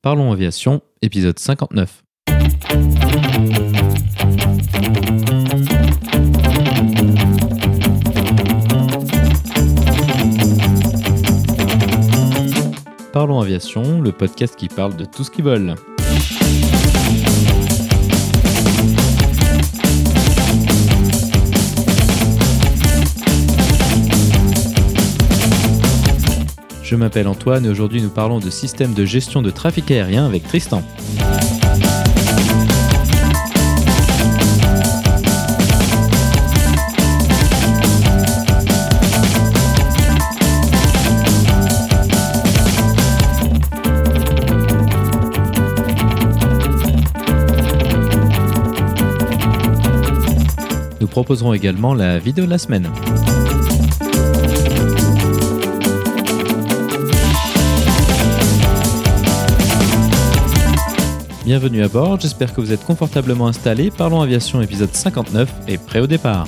Parlons aviation, épisode 59. Parlons aviation, le podcast qui parle de tout ce qui vole. Je m'appelle Antoine et aujourd'hui nous parlons de système de gestion de trafic aérien avec Tristan. Nous proposerons également la vidéo de la semaine. Bienvenue à bord, j'espère que vous êtes confortablement installés. Parlons aviation épisode 59 et prêt au départ.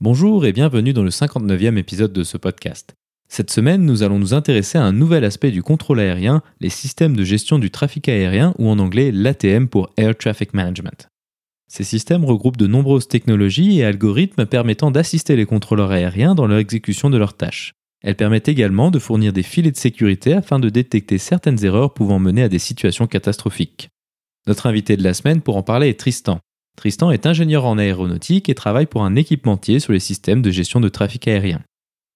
Bonjour et bienvenue dans le 59e épisode de ce podcast. Cette semaine, nous allons nous intéresser à un nouvel aspect du contrôle aérien, les systèmes de gestion du trafic aérien ou en anglais l'ATM pour Air Traffic Management. Ces systèmes regroupent de nombreuses technologies et algorithmes permettant d'assister les contrôleurs aériens dans leur exécution de leurs tâches. Elles permettent également de fournir des filets de sécurité afin de détecter certaines erreurs pouvant mener à des situations catastrophiques. Notre invité de la semaine pour en parler est Tristan. Tristan est ingénieur en aéronautique et travaille pour un équipementier sur les systèmes de gestion de trafic aérien.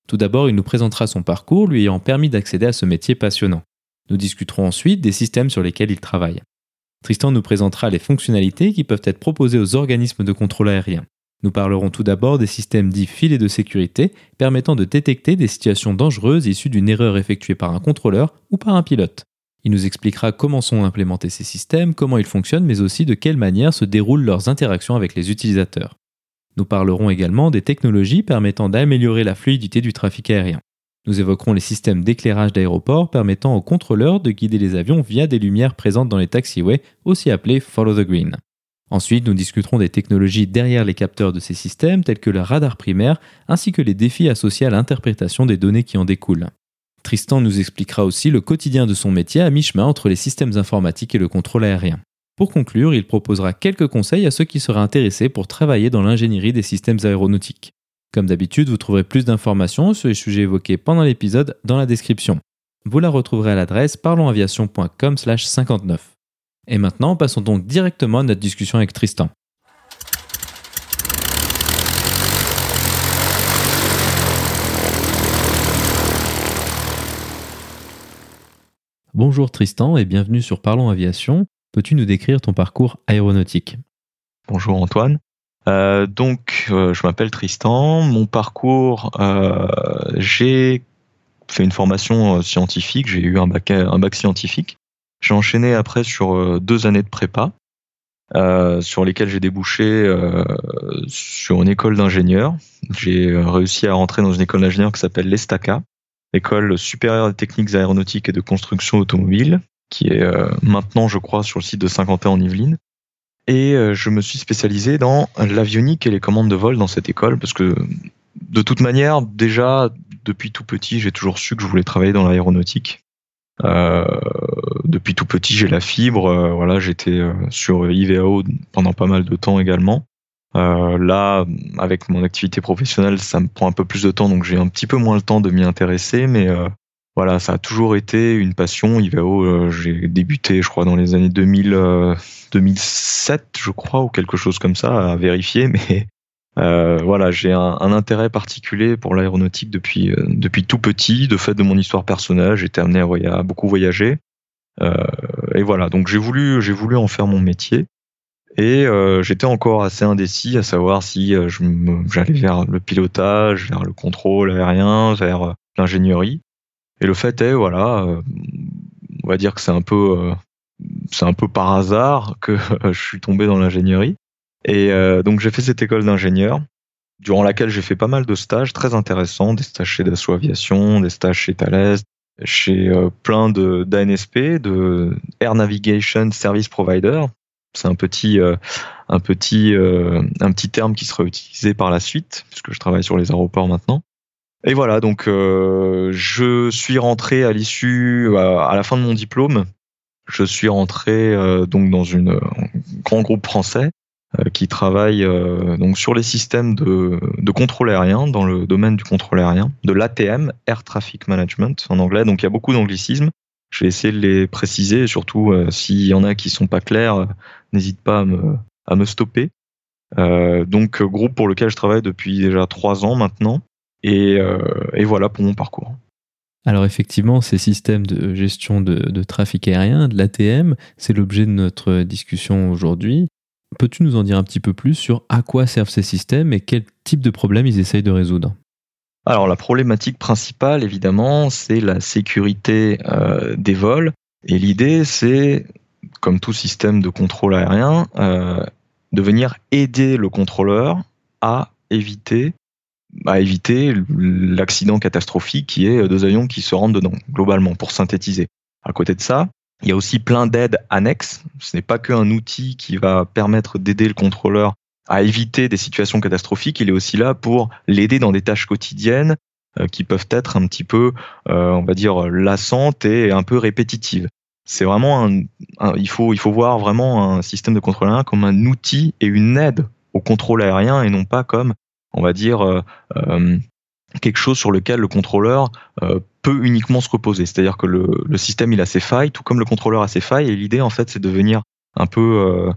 Tout d'abord, il nous présentera son parcours lui ayant permis d'accéder à ce métier passionnant. Nous discuterons ensuite des systèmes sur lesquels il travaille. Tristan nous présentera les fonctionnalités qui peuvent être proposées aux organismes de contrôle aérien. Nous parlerons tout d'abord des systèmes dits filets de sécurité permettant de détecter des situations dangereuses issues d'une erreur effectuée par un contrôleur ou par un pilote. Il nous expliquera comment sont implémentés ces systèmes, comment ils fonctionnent, mais aussi de quelle manière se déroulent leurs interactions avec les utilisateurs. Nous parlerons également des technologies permettant d'améliorer la fluidité du trafic aérien. Nous évoquerons les systèmes d'éclairage d'aéroport permettant aux contrôleurs de guider les avions via des lumières présentes dans les taxiways, aussi appelées Follow the Green. Ensuite, nous discuterons des technologies derrière les capteurs de ces systèmes, tels que le radar primaire, ainsi que les défis associés à l'interprétation des données qui en découlent. Tristan nous expliquera aussi le quotidien de son métier à mi-chemin entre les systèmes informatiques et le contrôle aérien. Pour conclure, il proposera quelques conseils à ceux qui seraient intéressés pour travailler dans l'ingénierie des systèmes aéronautiques. Comme d'habitude, vous trouverez plus d'informations sur les sujets évoqués pendant l'épisode dans la description. Vous la retrouverez à l'adresse parlonsaviation.com/59. Et maintenant, passons donc directement à notre discussion avec Tristan. Bonjour Tristan et bienvenue sur Parlons Aviation. Peux-tu nous décrire ton parcours aéronautique? Bonjour Antoine. Euh, donc, euh, je m'appelle Tristan. Mon parcours, euh, j'ai fait une formation euh, scientifique. J'ai eu un bac, un bac scientifique. J'ai enchaîné après sur euh, deux années de prépa, sur lesquelles j'ai débouché sur une école d'ingénieur. J'ai réussi à rentrer dans une école d'ingénieur qui s'appelle l'ESTACA, école supérieure des techniques aéronautiques et de construction automobile, qui est maintenant, je crois, sur le site de Saint-Quentin en Yvelines. Et euh, je me suis spécialisé dans l'avionique et les commandes de vol dans cette école parce que de toute manière, déjà depuis tout petit, j'ai toujours su que je voulais travailler dans l'aéronautique. Euh, depuis tout petit, j'ai la fibre. Euh, voilà, j'étais euh, sur IVAO pendant pas mal de temps également. là, avec mon activité professionnelle, ça me prend un peu plus de temps, donc j'ai un petit peu moins le temps de m'y intéresser. Mais voilà, ça a toujours été une passion. IVAO, j'ai débuté, je crois, dans les années 2000. 2007, je crois, ou quelque chose comme ça, à vérifier. Mais euh, voilà, j'ai un, intérêt particulier pour l'aéronautique depuis euh, depuis tout petit. De fait de mon histoire personnelle, j'étais amené à, beaucoup voyager. Euh, et voilà, donc j'ai voulu j'ai voulu en faire mon métier. Et j'étais encore assez indécis à savoir si j'allais vers le pilotage, vers le contrôle aérien, vers l'ingénierie. Et le fait est, voilà, on va dire que c'est un peu c'est un peu par hasard que je suis tombé dans l'ingénierie. Et euh, donc j'ai fait cette école d'ingénieur, durant laquelle j'ai fait pas mal de stages très intéressants, des stages chez Dassault Aviation, des stages chez Thales, chez euh, plein de d'ANSP, de Air Navigation Service Provider, C'est un petit, un petit, un petit terme qui sera utilisé par la suite, puisque je travaille sur les aéroports maintenant. Et voilà, donc je suis rentré à l'issue, à la fin de mon diplôme, je suis rentré donc dans une, un grand groupe français euh, qui travaille euh, donc sur les systèmes de, de, contrôle aérien dans le domaine du contrôle aérien, de l'ATM, Air Traffic Management en anglais. Donc il y a beaucoup d'anglicismes. Je vais essayer de les préciser, surtout euh, s'il y en a qui sont pas clairs, n'hésite pas à me, à me stopper. Euh, donc groupe pour lequel je travaille depuis déjà trois ans maintenant, et, et voilà pour mon parcours. Alors effectivement, ces systèmes de gestion de, de trafic aérien, de l'ATM, c'est l'objet de notre discussion aujourd'hui. Peux-tu nous en dire un petit peu plus sur à quoi servent ces systèmes et quel type de problème ils essayent de résoudre? Alors la problématique principale, évidemment, c'est la sécurité euh, des vols. Et l'idée, c'est, comme tout système de contrôle aérien, euh, de venir aider le contrôleur à éviter à éviter l'accident catastrophique qui est deux avions qui se rendent dedans, globalement, pour synthétiser. À côté de ça, il y a aussi plein d'aides annexes. Ce n'est pas qu'un outil qui va permettre d'aider le contrôleur à éviter des situations catastrophiques. Il est aussi là pour l'aider dans des tâches quotidiennes euh, qui peuvent être un petit peu, euh, on va dire, lassantes et un peu répétitives. C'est vraiment un, il faut il faut voir vraiment un système de contrôle aérien comme un outil et une aide au contrôle aérien et non pas comme on va dire euh, quelque chose sur lequel le contrôleur euh, peut uniquement se reposer. C'est-à-dire que le, système il a ses failles, tout comme le contrôleur a ses failles, et l'idée en fait c'est de venir un peu euh,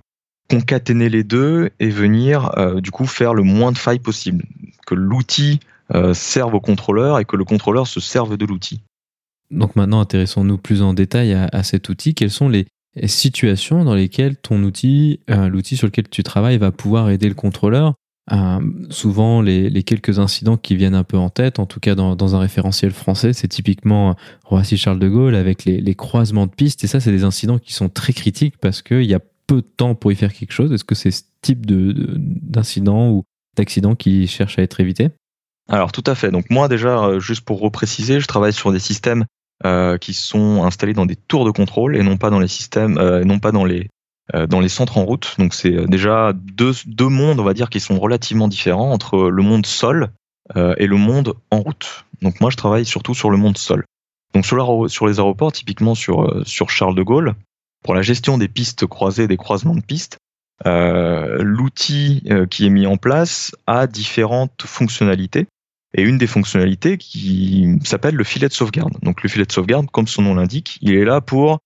concaténer les deux et venir euh, du coup faire le moins de failles possible, que l'outil serve au contrôleur et que le contrôleur se serve de l'outil. Donc maintenant intéressons-nous plus en détail à, à, cet outil. Quelles sont les situations dans lesquelles ton outil, l'outil sur lequel tu travailles, va pouvoir aider le contrôleur euh, souvent, les, quelques incidents qui viennent un peu en tête, en tout cas dans, un référentiel français, c'est typiquement Roissy-Charles de Gaulle avec les, croisements de pistes. Et ça, c'est des incidents qui sont très critiques parce qu'il y a peu de temps pour y faire quelque chose. Est-ce que c'est ce type d'incident ou d'accident qui cherche à être évité? Alors, tout à fait. Donc, moi, déjà, euh, juste pour repréciser, je travaille sur des systèmes euh, qui sont installés dans des tours de contrôle et non pas dans les systèmes, euh, non pas dans les euh, dans les centres en route. Donc c'est euh, déjà deux, deux mondes, on va dire, qui sont relativement différents entre le monde sol euh, et le monde en route. Donc moi, je travaille surtout sur le monde sol. Donc sur, sur les aéroports, typiquement sur, sur Charles de Gaulle, pour la gestion des pistes croisées, des croisements de pistes, euh, l'outil qui est mis en place a différentes fonctionnalités. Et une des fonctionnalités qui s'appelle le filet de sauvegarde. Donc le filet de sauvegarde, comme son nom l'indique, il est là pour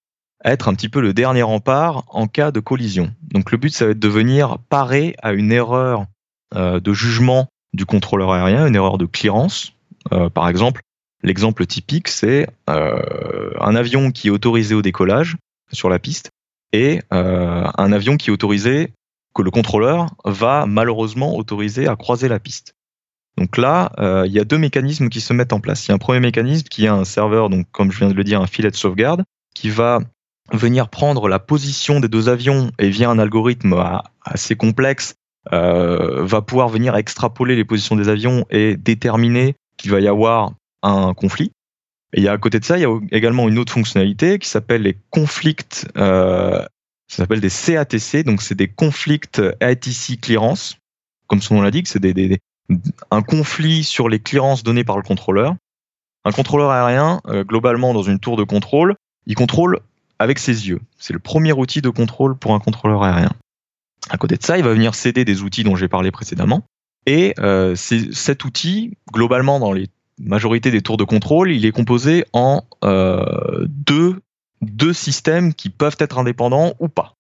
être un petit peu le dernier rempart en cas de collision. Donc le but, ça va être de venir parer à une erreur euh, de jugement du contrôleur aérien, une erreur de clearance. Euh, par exemple, l'exemple typique, c'est euh, un avion qui est autorisé au décollage sur la piste et un avion qui est autorisé, que le contrôleur va malheureusement autoriser à croiser la piste. Donc là, il y a deux mécanismes qui se mettent en place. Il y a un premier mécanisme qui est un serveur, donc comme je viens de le dire, un filet de sauvegarde, qui va venir prendre la position des deux avions et via un algorithme assez complexe euh, va pouvoir venir extrapoler les positions des avions et déterminer qu'il va y avoir un conflit. Et à côté de ça, il y a également une autre fonctionnalité qui s'appelle les conflits, euh, ça s'appelle des CATC, donc c'est des conflicts ATC clearance. Comme son nom l'indique, c'est des, un conflit sur les clearances données par le contrôleur. Un contrôleur aérien, euh, globalement dans une tour de contrôle, il contrôle avec ses yeux. C'est le premier outil de contrôle pour un contrôleur aérien. À côté de ça, il va venir céder des outils dont j'ai parlé précédemment. Et euh, cet outil, globalement, dans les majorités des tours de contrôle, il est composé en euh, deux, deux systèmes qui peuvent être indépendants ou pas.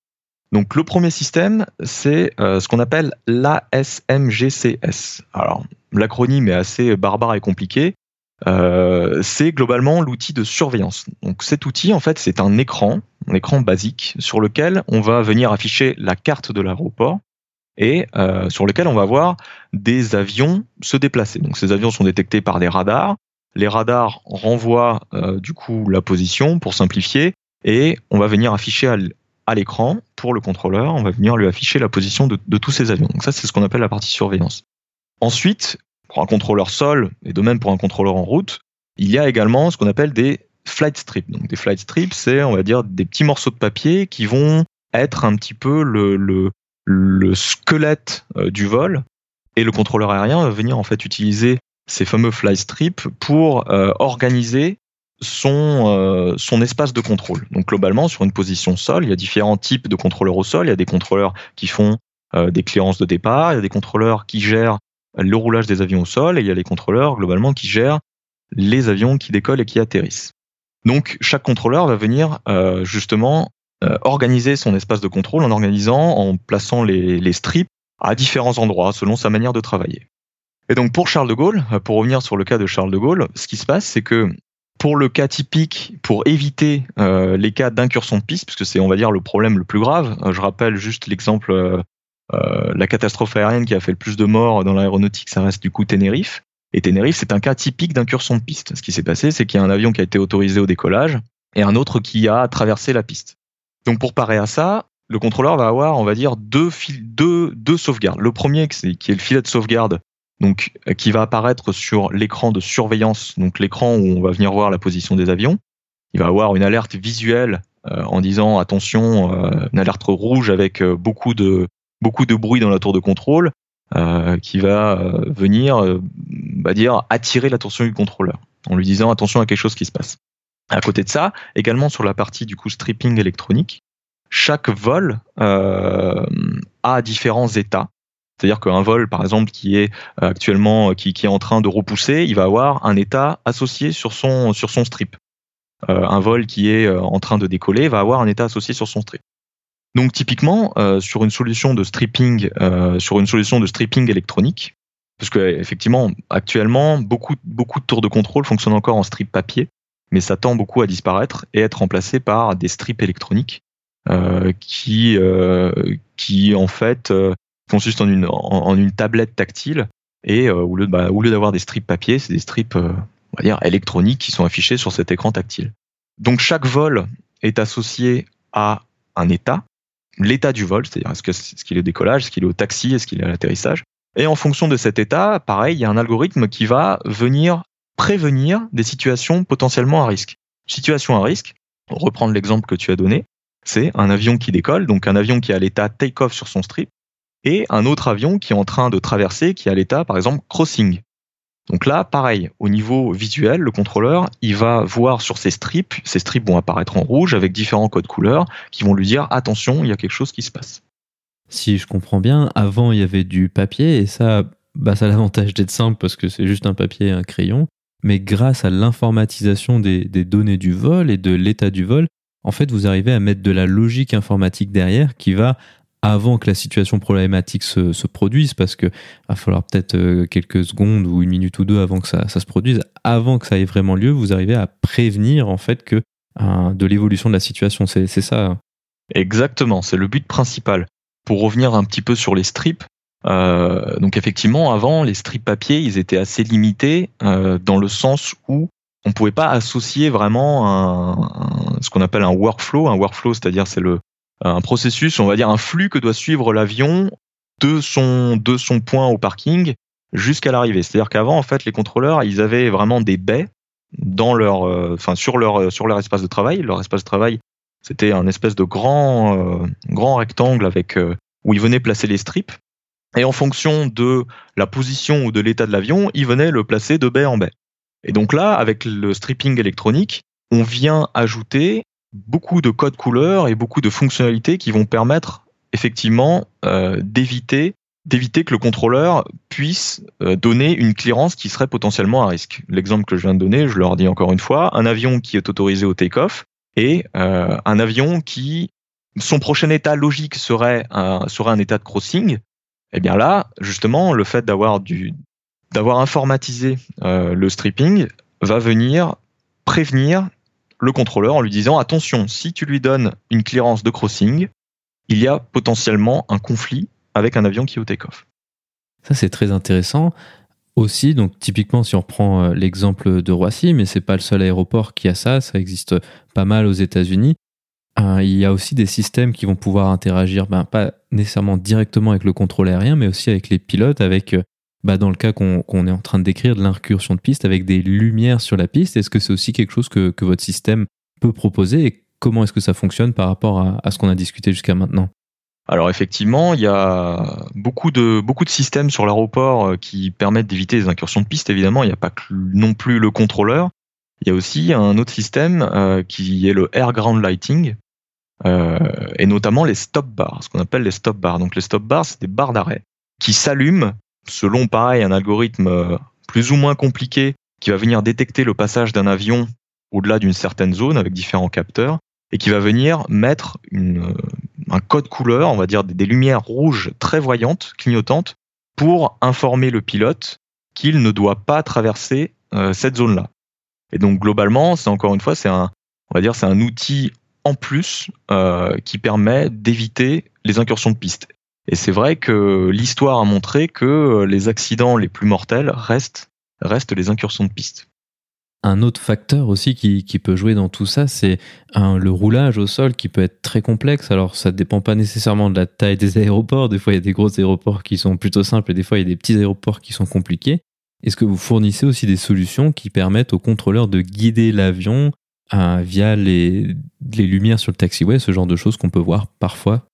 Donc le premier système, c'est euh, ce qu'on appelle l'ASMGCS. Alors l'acronyme est assez barbare et compliqué. Euh, c'est globalement l'outil de surveillance. Donc cet outil, en fait, c'est un écran, un écran basique, sur lequel on va venir afficher la carte de l'aéroport et euh, sur lequel on va voir des avions se déplacer. Donc ces avions sont détectés par des radars. Les radars renvoient euh, du coup la position pour simplifier et on va venir afficher à l'écran pour le contrôleur, on va venir lui afficher la position de, de tous ces avions. Donc ça, c'est ce qu'on appelle la partie surveillance. Ensuite, pour un contrôleur sol et de même pour un contrôleur en route, il y a également ce qu'on appelle des flight strips. Donc des flight strips, c'est on va dire des petits morceaux de papier qui vont être un petit peu le, le, le squelette euh, du vol et le contrôleur aérien va venir en fait utiliser ces fameux fly strips pour euh, organiser son, euh, son espace de contrôle. Donc globalement, sur une position sol, il y a différents types de contrôleurs au sol. Il y a des contrôleurs qui font des cléarances de départ, il y a des contrôleurs qui gèrent le roulage des avions au sol, et il y a les contrôleurs globalement qui gèrent les avions qui décollent et qui atterrissent. Donc chaque contrôleur va venir justement euh, organiser son espace de contrôle en organisant, en plaçant les, strips à différents endroits selon sa manière de travailler. Et donc pour Charles de Gaulle, euh, pour revenir sur le cas de Charles de Gaulle, ce qui se passe, c'est que pour le cas typique, pour éviter euh, les cas d'incursion de piste, puisque c'est on va dire le problème le plus grave, je rappelle juste l'exemple, la catastrophe aérienne qui a fait le plus de morts dans l'aéronautique, ça reste du coup Tenerife. Et Tenerife, c'est un cas typique d'incursion de piste. Ce qui s'est passé, c'est qu'il y a un avion qui a été autorisé au décollage et un autre qui a traversé la piste. Donc pour parer à ça, le contrôleur va avoir, on va dire, deux, deux, deux sauvegardes. Le premier, qui est le filet de sauvegarde, donc euh, qui va apparaître sur l'écran de surveillance, donc l'écran où on va venir voir la position des avions. Il va avoir une alerte visuelle euh, en disant attention, euh, une alerte rouge avec beaucoup de beaucoup de bruit dans la tour de contrôle, qui va venir, va dire attirer l'attention du contrôleur en lui disant attention à quelque chose qui se passe. À côté de ça, également sur la partie du coup stripping électronique, chaque vol euh, a différents états. C'est-à-dire qu'un vol, par exemple, qui est actuellement qui, est en train de repousser, il va avoir un état associé sur son sur son strip. Euh, un vol qui est euh, en train de décoller va avoir un état associé sur son strip. Donc typiquement euh, sur une solution de stripping, euh, sur une solution de stripping électronique, parce que effectivement actuellement beaucoup beaucoup de tours de contrôle fonctionnent encore en strip papier mais ça tend beaucoup à disparaître et être remplacé par des strips électroniques euh, qui, qui en fait consistent en une, en, une tablette tactile et au lieu, bah, au lieu d'avoir des strips papier, c'est des strips on va dire électroniques qui sont affichés sur cet écran tactile. Donc chaque vol est associé à un état, l'état du vol, c'est-à-dire est-ce, qu'il est au décollage, est-ce qu'il est au taxi, est-ce qu'il est à l'atterrissage. Et en fonction de cet état, pareil, il y a un algorithme qui va venir prévenir des situations potentiellement à risque. Situation à risque, reprendre l'exemple que tu as donné, c'est un avion qui décolle, donc un avion qui a l'état take-off sur son strip, et un autre avion qui est en train de traverser, qui a l'état, par exemple, crossing. Donc là, pareil, au niveau visuel, le contrôleur, il va voir sur ses strips, ces strips vont apparaître en rouge avec différents codes couleurs qui vont lui dire attention, il y a quelque chose qui se passe. Si je comprends bien, avant il y avait du papier et ça, bah, ça a l'avantage d'être simple parce que c'est juste un papier et un crayon mais grâce à l'informatisation des, données du vol et de l'état du vol, en fait, vous arrivez à mettre de la logique informatique derrière qui va, avant que la situation problématique se, produise, parce que va falloir peut-être euh, quelques secondes ou une minute ou deux avant que ça, se produise, avant que ça ait vraiment lieu, vous arrivez à prévenir en fait que de l'évolution de la situation. C'est ça. Hein. Exactement, c'est le but principal. Pour revenir un petit peu sur les strips, euh, donc effectivement, avant, les strips papier, ils étaient assez limités euh, dans le sens où on pouvait pas associer vraiment ce qu'on appelle un workflow. Un workflow, c'est-à-dire c'est le un processus, on va dire un flux que doit suivre l'avion de son de son point au parking jusqu'à l'arrivée. C'est-à-dire qu'avant, en fait, les contrôleurs, ils avaient vraiment des baies dans leur, euh, enfin sur leur sur leur espace de travail. Leur espace de travail, c'était un espèce de grand grand rectangle avec où ils venaient placer les strips et en fonction de la position ou de l'état de l'avion, il venait le placer de baie en baie. Et donc là, avec le stripping électronique, on vient ajouter beaucoup de codes couleurs et beaucoup de fonctionnalités qui vont permettre effectivement euh, d'éviter d'éviter que le contrôleur puisse euh, donner une clearance qui serait potentiellement à risque. L'exemple que je viens de donner, je leur dis encore une fois, un avion qui est autorisé au take-off et euh, un avion qui son prochain état logique serait un, serait un état de crossing, eh bien là, justement, le fait d'avoir d'avoir informatisé le stripping va venir prévenir le contrôleur en lui disant attention, si tu lui donnes une clearance de crossing, il y a potentiellement un conflit avec un avion qui est au take-off. Ça c'est très intéressant. Aussi, donc typiquement si on reprend euh, l'exemple de Roissy, mais c'est pas le seul aéroport qui a ça, ça existe pas mal aux États-Unis. Il y a aussi des systèmes qui vont pouvoir interagir, ben, pas nécessairement directement avec le contrôle aérien, mais aussi avec les pilotes, avec, euh, bah, dans le cas qu'on est en train de décrire, de l'incursion de piste, avec des lumières sur la piste. Est-ce que c'est aussi quelque chose que, votre système peut proposer et comment est-ce que ça fonctionne par rapport à, ce qu'on a discuté jusqu'à maintenant? Alors effectivement, il y a beaucoup de, beaucoup de systèmes sur l'aéroport euh, qui permettent d'éviter les incursions de piste. Évidemment, il n'y a pas que non plus le contrôleur. Il y a aussi un autre système euh, qui est le air ground lighting, euh, et notamment les stop bars, ce qu'on appelle les stop bars. Donc les stop bars, c'est des barres d'arrêt qui s'allument selon pareil un algorithme plus ou moins compliqué qui va venir détecter le passage d'un avion au-delà d'une certaine zone avec différents capteurs et qui va venir mettre une, un code couleur, on va dire des, lumières rouges très voyantes, clignotantes, pour informer le pilote qu'il ne doit pas traverser euh, cette zone-là. Et donc globalement, c'est encore une fois, c'est un, on va dire, c'est un outil en plus euh, qui permet d'éviter les incursions de piste. Et c'est vrai que l'histoire a montré que les accidents les plus mortels restent, restent les incursions de piste. Un autre facteur aussi qui, peut jouer dans tout ça, c'est le roulage au sol qui peut être très complexe. Alors ça ne dépend pas nécessairement de la taille des aéroports. Des fois, il y a des gros aéroports qui sont plutôt simples et des fois, il y a des petits aéroports qui sont compliqués. Est-ce que vous fournissez aussi des solutions qui permettent aux contrôleurs de guider l'avion euh, via les, lumières sur le taxiway, ce genre de choses qu'on peut voir parfois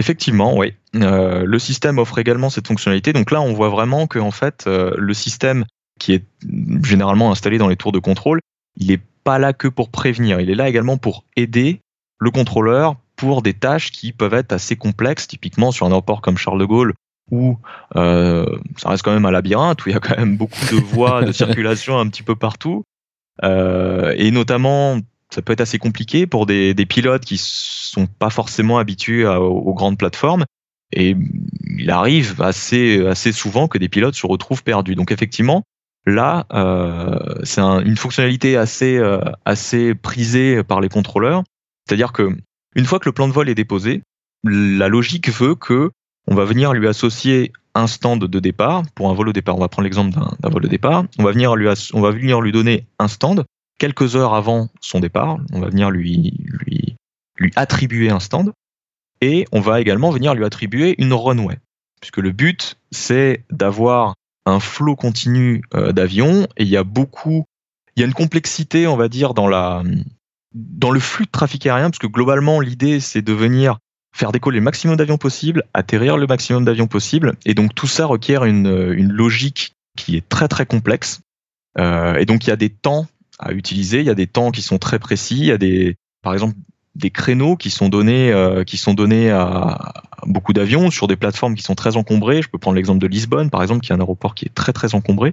Effectivement, oui. Euh, le système offre également cette fonctionnalité. Donc là, on voit vraiment que en fait, euh, le système qui est généralement installé dans les tours de contrôle, il n'est pas là que pour prévenir, il est là également pour aider le contrôleur pour des tâches qui peuvent être assez complexes, typiquement sur un aéroport comme Charles de Gaulle, où euh, ça reste quand même un labyrinthe, où il y a quand même beaucoup de voies de circulation un petit peu partout. Euh, et notamment, ça peut être assez compliqué pour des, pilotes qui sont pas forcément habitués aux grandes plateformes. Et il arrive assez, assez souvent que des pilotes se retrouvent perdus. Donc effectivement, Là, euh, c'est une fonctionnalité assez, euh, assez prisée par les contrôleurs. C'est-à-dire que une fois que le plan de vol est déposé, la logique veut que on va venir lui associer un stand de départ pour un vol au départ. On va prendre l'exemple d'un vol de départ. On va venir lui, on va venir lui donner un stand quelques heures avant son départ. On va venir lui, lui, lui attribuer un stand et on va également venir lui attribuer une runway. Puisque le but, c'est d'avoir un flot continu euh, d'avions et il y a beaucoup, il y a une complexité, on va dire, dans la dans le flux de trafic aérien, parce que globalement l'idée c'est de venir faire décoller le maximum d'avions possible, atterrir le maximum d'avions possible, et donc tout ça requiert une, une logique qui est très très complexe. Euh, et donc il y a des temps à utiliser, il y a des temps qui sont très précis, il y a des, par exemple, des créneaux qui sont donnés, euh, qui sont donnés à, beaucoup d'avions sur des plateformes qui sont très encombrées. Je peux prendre l'exemple de Lisbonne, par exemple, qui est un aéroport qui est très très encombré,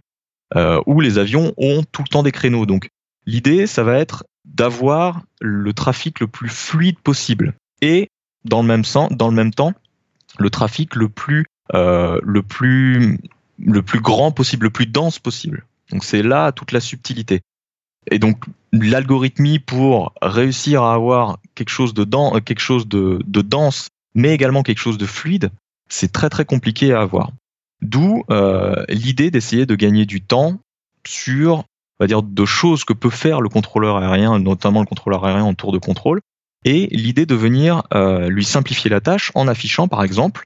euh, où les avions ont tout le temps des créneaux. Donc l'idée, ça va être d'avoir le trafic le plus fluide possible et dans le même sens, dans le même temps, le trafic le plus euh, le plus le plus grand possible, le plus dense possible. Donc c'est là toute la subtilité. Et donc l'algorithmie pour réussir à avoir quelque chose de, dense, quelque chose de, dense, mais également quelque chose de fluide, c'est très très compliqué à avoir. D'où euh, l'idée d'essayer de gagner du temps sur, on va dire, de choses que peut faire le contrôleur aérien, notamment le contrôleur aérien en tour de contrôle, et l'idée de venir euh, lui simplifier la tâche en affichant, par exemple,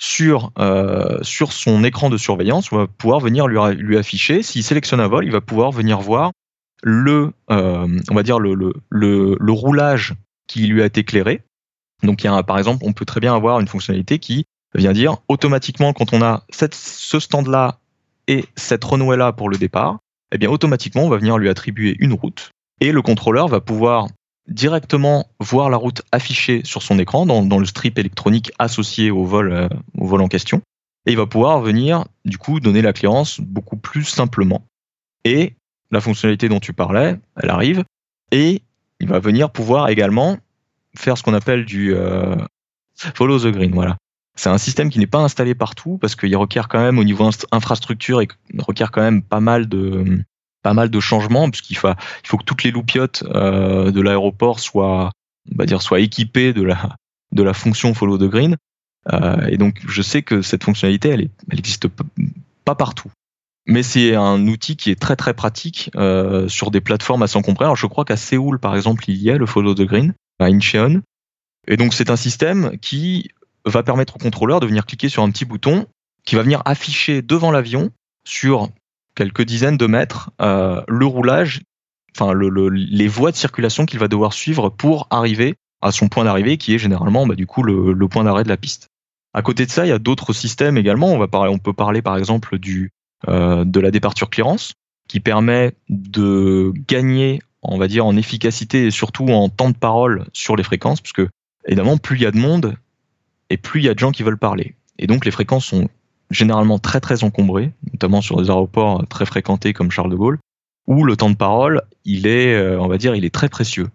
sur, euh, sur son écran de surveillance, on va pouvoir venir lui, lui afficher, s'il sélectionne un vol, il va pouvoir venir voir le, euh, on va dire le, le, le, roulage qui lui a été éclairé. Donc, il y a par exemple, on peut très bien avoir une fonctionnalité qui vient dire automatiquement quand on a cette, ce stand-là et cette runway-là pour le départ, eh bien automatiquement on va venir lui attribuer une route et le contrôleur va pouvoir directement voir la route affichée sur son écran dans, dans le strip électronique associé au vol, euh, au vol en question et il va pouvoir venir du coup donner la cléance beaucoup plus simplement. Et la fonctionnalité dont tu parlais, elle arrive, et il va venir pouvoir également faire ce qu'on appelle du euh, follow the green. Voilà. C'est un système qui n'est pas installé partout parce qu'il requiert quand même au niveau infrastructure et requiert quand même pas mal de pas mal de changements puisqu'il faut il faut que toutes les loupiotes euh, de l'aéroport soient on va dire soient équipées de la de la fonction follow the green. Euh, et donc je sais que cette fonctionnalité elle est, elle existe pas partout mais c'est un outil qui est très très pratique euh, sur des plateformes assez encombrées. Alors je crois qu'à Séoul par exemple il y a le Follow the Green à Incheon, et donc c'est un système qui va permettre au contrôleur de venir cliquer sur un petit bouton qui va venir afficher devant l'avion sur quelques dizaines de mètres euh, le roulage enfin les voies de circulation qu'il va devoir suivre pour arriver à son point d'arrivée, qui est généralement bah, du coup le, point d'arrêt de la piste. À côté de ça, il y a d'autres systèmes également. On va parler, on peut parler par exemple du de la départure clearance, qui permet de gagner, on va dire, en efficacité et surtout en temps de parole sur les fréquences, parce que évidemment, plus il y a de monde et plus il y a de gens qui veulent parler. Et donc les fréquences sont généralement très très encombrées, notamment sur des aéroports très fréquentés comme Charles de Gaulle, où le temps de parole, il est, euh, on va dire, il est très précieux.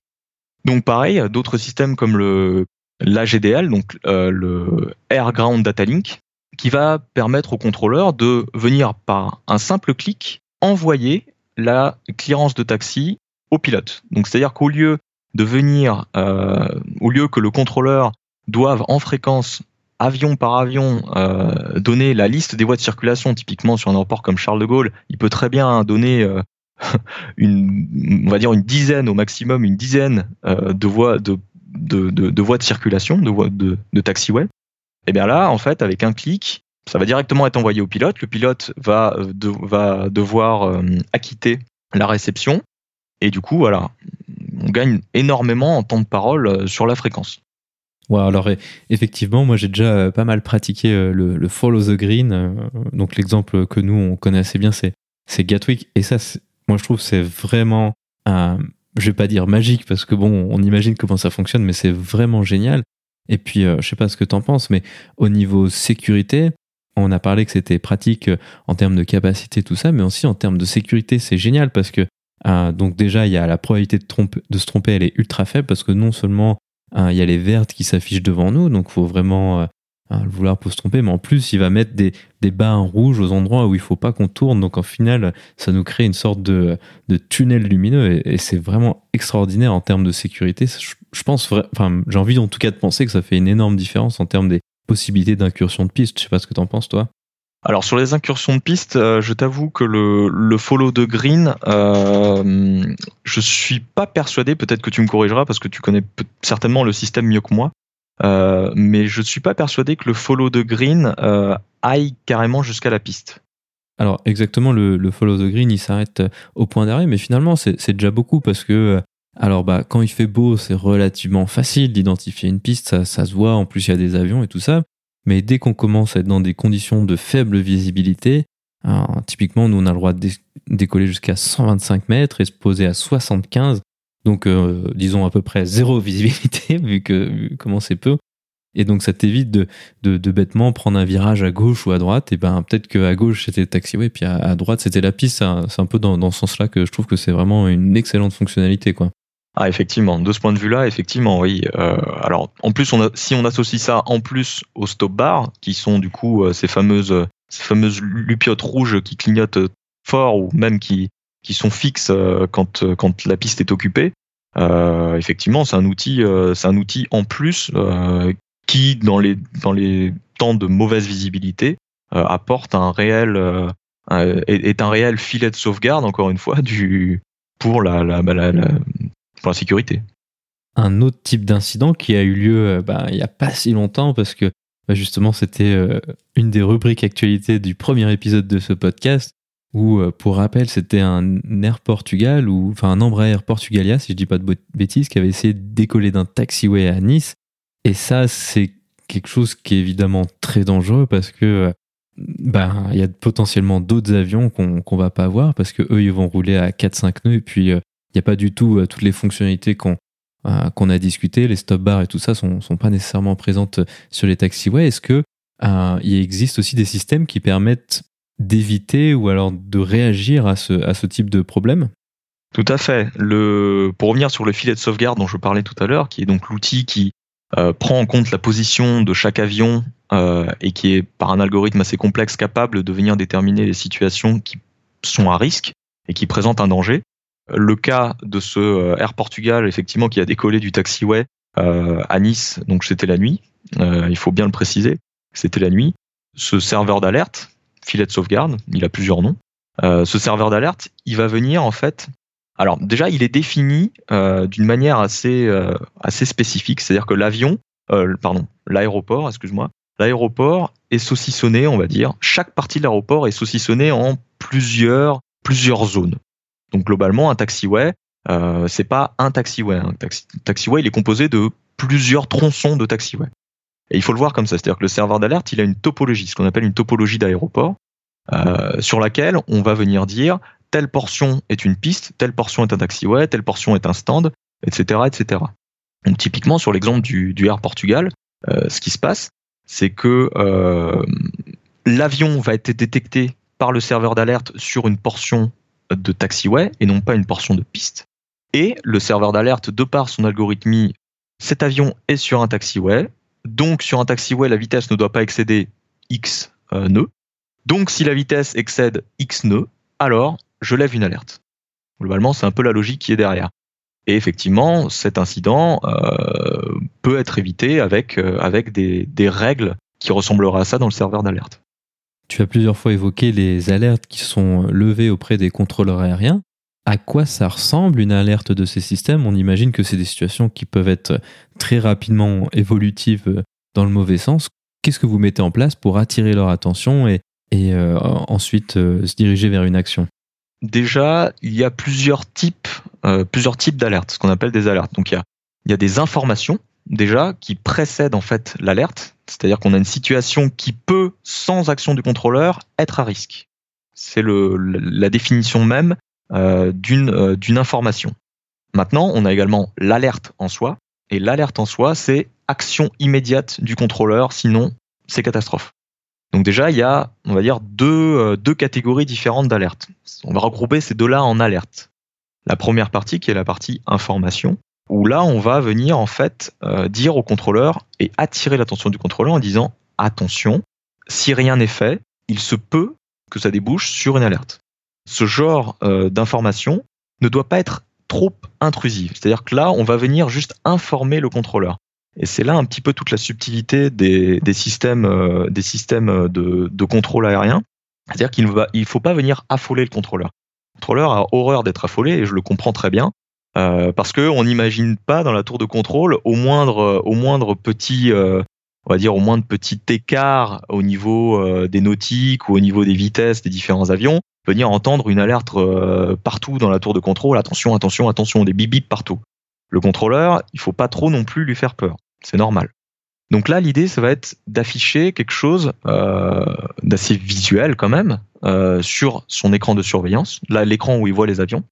Donc pareil, d'autres systèmes comme le l'AGDL, donc euh, le Air Ground Data Link, qui va permettre au contrôleur de venir par un simple clic envoyer la clearance de taxi au pilote. Donc c'est-à-dire qu'au lieu de venir, euh, au lieu que le contrôleur doive en fréquence avion par avion euh, donner la liste des voies de circulation, typiquement sur un aéroport comme Charles de Gaulle, il peut très bien donner euh, une, on va dire une dizaine au maximum, une dizaine de voies de, voies de circulation, de voies de, de taxiway. Et eh bien là, en fait, avec un clic, ça va directement être envoyé au pilote. Le pilote va, va devoir acquitter la réception. Et du coup, voilà, on gagne énormément en temps de parole sur la fréquence. Ouais, alors effectivement, moi j'ai déjà euh, pas mal pratiqué euh, le, follow the green. Euh, donc l'exemple que nous on connaît assez bien, c'est c'est Gatwick. Et ça, moi je trouve c'est vraiment, un, je vais pas dire magique parce que bon, on imagine comment ça fonctionne, mais c'est vraiment génial. Et puis je sais pas ce que t'en penses, mais au niveau sécurité, on a parlé que c'était pratique en termes de capacité tout ça, mais aussi en termes de sécurité, c'est génial parce que donc déjà il y a la probabilité de, se tromper, elle est ultra faible parce que non seulement il y a les vertes qui s'affichent devant nous, donc faut vraiment euh, hein, le vouloir pour se tromper. Mais en plus, il va mettre des, des rouges aux endroits où il faut pas qu'on tourne. Donc en final, ça nous crée une sorte de, de tunnel lumineux et, c'est vraiment extraordinaire en termes de sécurité. Je, pense, enfin, j'ai envie en tout cas de penser que ça fait une énorme différence en termes des possibilités d'incursion de piste. Je sais pas ce que tu en penses, toi. Alors sur les incursions de piste, euh, je t'avoue que le, le, follow de green, euh, je suis pas persuadé. Peut-être que tu me corrigeras parce que tu connais certainement le système mieux que moi. Euh, mais je suis pas persuadé que le follow de green euh, aille carrément jusqu'à la piste. Alors exactement, le, follow the green, il s'arrête au point d'arrêt, mais finalement c'est déjà beaucoup parce que alors bah quand il fait beau, c'est relativement facile d'identifier une piste, ça, ça se voit. En plus il y a des avions et tout ça. Mais dès qu'on commence à être dans des conditions de faible visibilité, typiquement, nous, on a le droit de décoller jusqu'à 125 mètres et se poser à 75. Donc, euh, disons à peu près zéro visibilité, vu que comment c'est peu. Et donc, ça t'évite de, de, bêtement prendre un virage à gauche ou à droite. Et ben, peut-être qu'à gauche, c'était le taxiway, puis à, droite, c'était la piste. C'est un peu dans, dans ce sens-là que je trouve que c'est vraiment une excellente fonctionnalité, quoi. Ah effectivement, de ce point de vue-là, effectivement, oui. Euh, alors en plus, on a, si on associe ça en plus aux stop bars, qui sont du coup euh, ces fameuses ces fameuses lupiotes rouges qui clignotent fort ou même qui qui sont fixes euh, quand quand la piste est occupée. effectivement, c'est un outil c'est un outil en plus qui dans les temps de mauvaise visibilité apporte un réel est, un réel filet de sauvegarde encore une fois du pour la, bah, sécurité. Un autre type d'incident qui a eu lieu euh, bah, il n'y a pas si longtemps parce que bah, justement c'était euh, une des rubriques actualités du premier épisode de ce podcast où euh, pour rappel c'était un Air Portugal ou enfin un Embraer Portugalia si je dis pas de bêtises qui avait essayé de décoller d'un taxiway à Nice et ça c'est quelque chose qui est évidemment très dangereux parce que bah, il y a potentiellement d'autres avions qu'on qu'on va pas voir parce que eux ils vont rouler à 4-5 nœuds et puis il n'y a pas du tout euh, toutes les fonctionnalités qu'on euh, qu'on a discuté, les stop bars et tout ça sont, sont pas nécessairement présentes sur les taxiways. Est-ce que euh, il existe aussi des systèmes qui permettent d'éviter ou alors de réagir à ce, type de problème Tout à fait. Pour revenir sur le filet de sauvegarde dont je parlais tout à l'heure, qui est donc l'outil qui prend en compte la position de chaque avion et qui est par un algorithme assez complexe capable de venir déterminer les situations qui sont à risque et qui présentent un danger. Le cas de ce euh, Air Portugal, effectivement, qui a décollé du taxiway euh, à Nice, donc c'était la nuit, euh, il faut bien le préciser, c'était la nuit. Ce serveur d'alerte, filet de sauvegarde, il a plusieurs noms. ce serveur d'alerte, il va venir en fait. Alors déjà, il est défini d'une manière assez assez spécifique, c'est-à-dire que l'avion, pardon, l'aéroport, excuse-moi, l'aéroport est saucissonné, on va dire. Chaque partie de l'aéroport est saucissonnée en plusieurs zones. Donc globalement, un taxiway, Euh, c'est pas un taxiway. Un taxi, taxiway, il est composé de plusieurs tronçons de taxiway. Et il faut le voir comme ça, c'est-à-dire que le serveur d'alerte, il a une topologie, ce qu'on appelle une topologie d'aéroport, euh, sur laquelle on va venir dire telle portion est une piste, telle portion est un taxiway, telle portion est un stand, etc., etc. Typiquement sur l'exemple du, du, Air Portugal, euh, ce qui se passe, c'est que euh, l'avion va être détecté par le serveur d'alerte sur une portion de taxiway et non pas une portion de piste. Et le serveur d'alerte, de par son algorithmie, cet avion est sur un taxiway. Donc sur un taxiway, la vitesse ne doit pas excéder x euh. Donc si la vitesse excède x nœuds, alors je lève une alerte. Globalement, c'est un peu la logique qui est derrière. Et effectivement, cet incident euh, peut être évité avec, euh, des règles qui ressembleraient à ça dans le serveur d'alerte. Tu as plusieurs fois évoqué les alertes qui sont levées auprès des contrôleurs aériens. À quoi ça ressemble une alerte de ces systèmes? On imagine que c'est des situations qui peuvent être très rapidement évolutives dans le mauvais sens. Qu'est-ce que vous mettez en place pour attirer leur attention et, euh, ensuite euh, se diriger vers une action? Déjà, il y a plusieurs types, euh, plusieurs types d'alertes, ce qu'on appelle des alertes. Donc il y a, il y a des informations déjà qui précèdent en fait l'alerte, c'est-à-dire qu'on a une situation qui peut, sans action du contrôleur, être à risque. C'est la définition même d'une euh, d'une information. Maintenant, on a également l'alerte en soi, et l'alerte en soi, c'est action immédiate du contrôleur, sinon c'est catastrophe. Donc déjà, il y a, on va dire, deux, euh, deux catégories différentes d'alertes. On va regrouper ces deux-là en alerte. La première partie, qui est la partie information, où là, on va venir en fait euh, dire au contrôleur et attirer l'attention du contrôleur en disant attention, si rien n'est fait, il se peut que ça débouche sur une alerte. Ce genre euh, d'information ne doit pas être trop intrusive. C'est-à-dire que là, on va venir juste informer le contrôleur. Et c'est là un petit peu toute la subtilité des, des systèmes, euh, des systèmes de, de contrôle aérien. C'est-à-dire qu'il ne il faut pas venir affoler le contrôleur. Le contrôleur a horreur d'être affolé et je le comprends très bien. Euh, parce que on n'imagine pas dans la tour de contrôle au moindre, au moindre petit, euh, on va dire au moindre petit écart au niveau euh, des nautiques ou au niveau des vitesses des différents avions, venir entendre une alerte euh, partout dans la tour de contrôle. Attention, attention, attention, des bip partout. Le contrôleur, il faut pas trop non plus lui faire peur. C'est normal. Donc là, l'idée, ça va être d'afficher quelque chose euh, d'assez visuel quand même euh, sur son écran de surveillance, là l'écran où il voit les avions.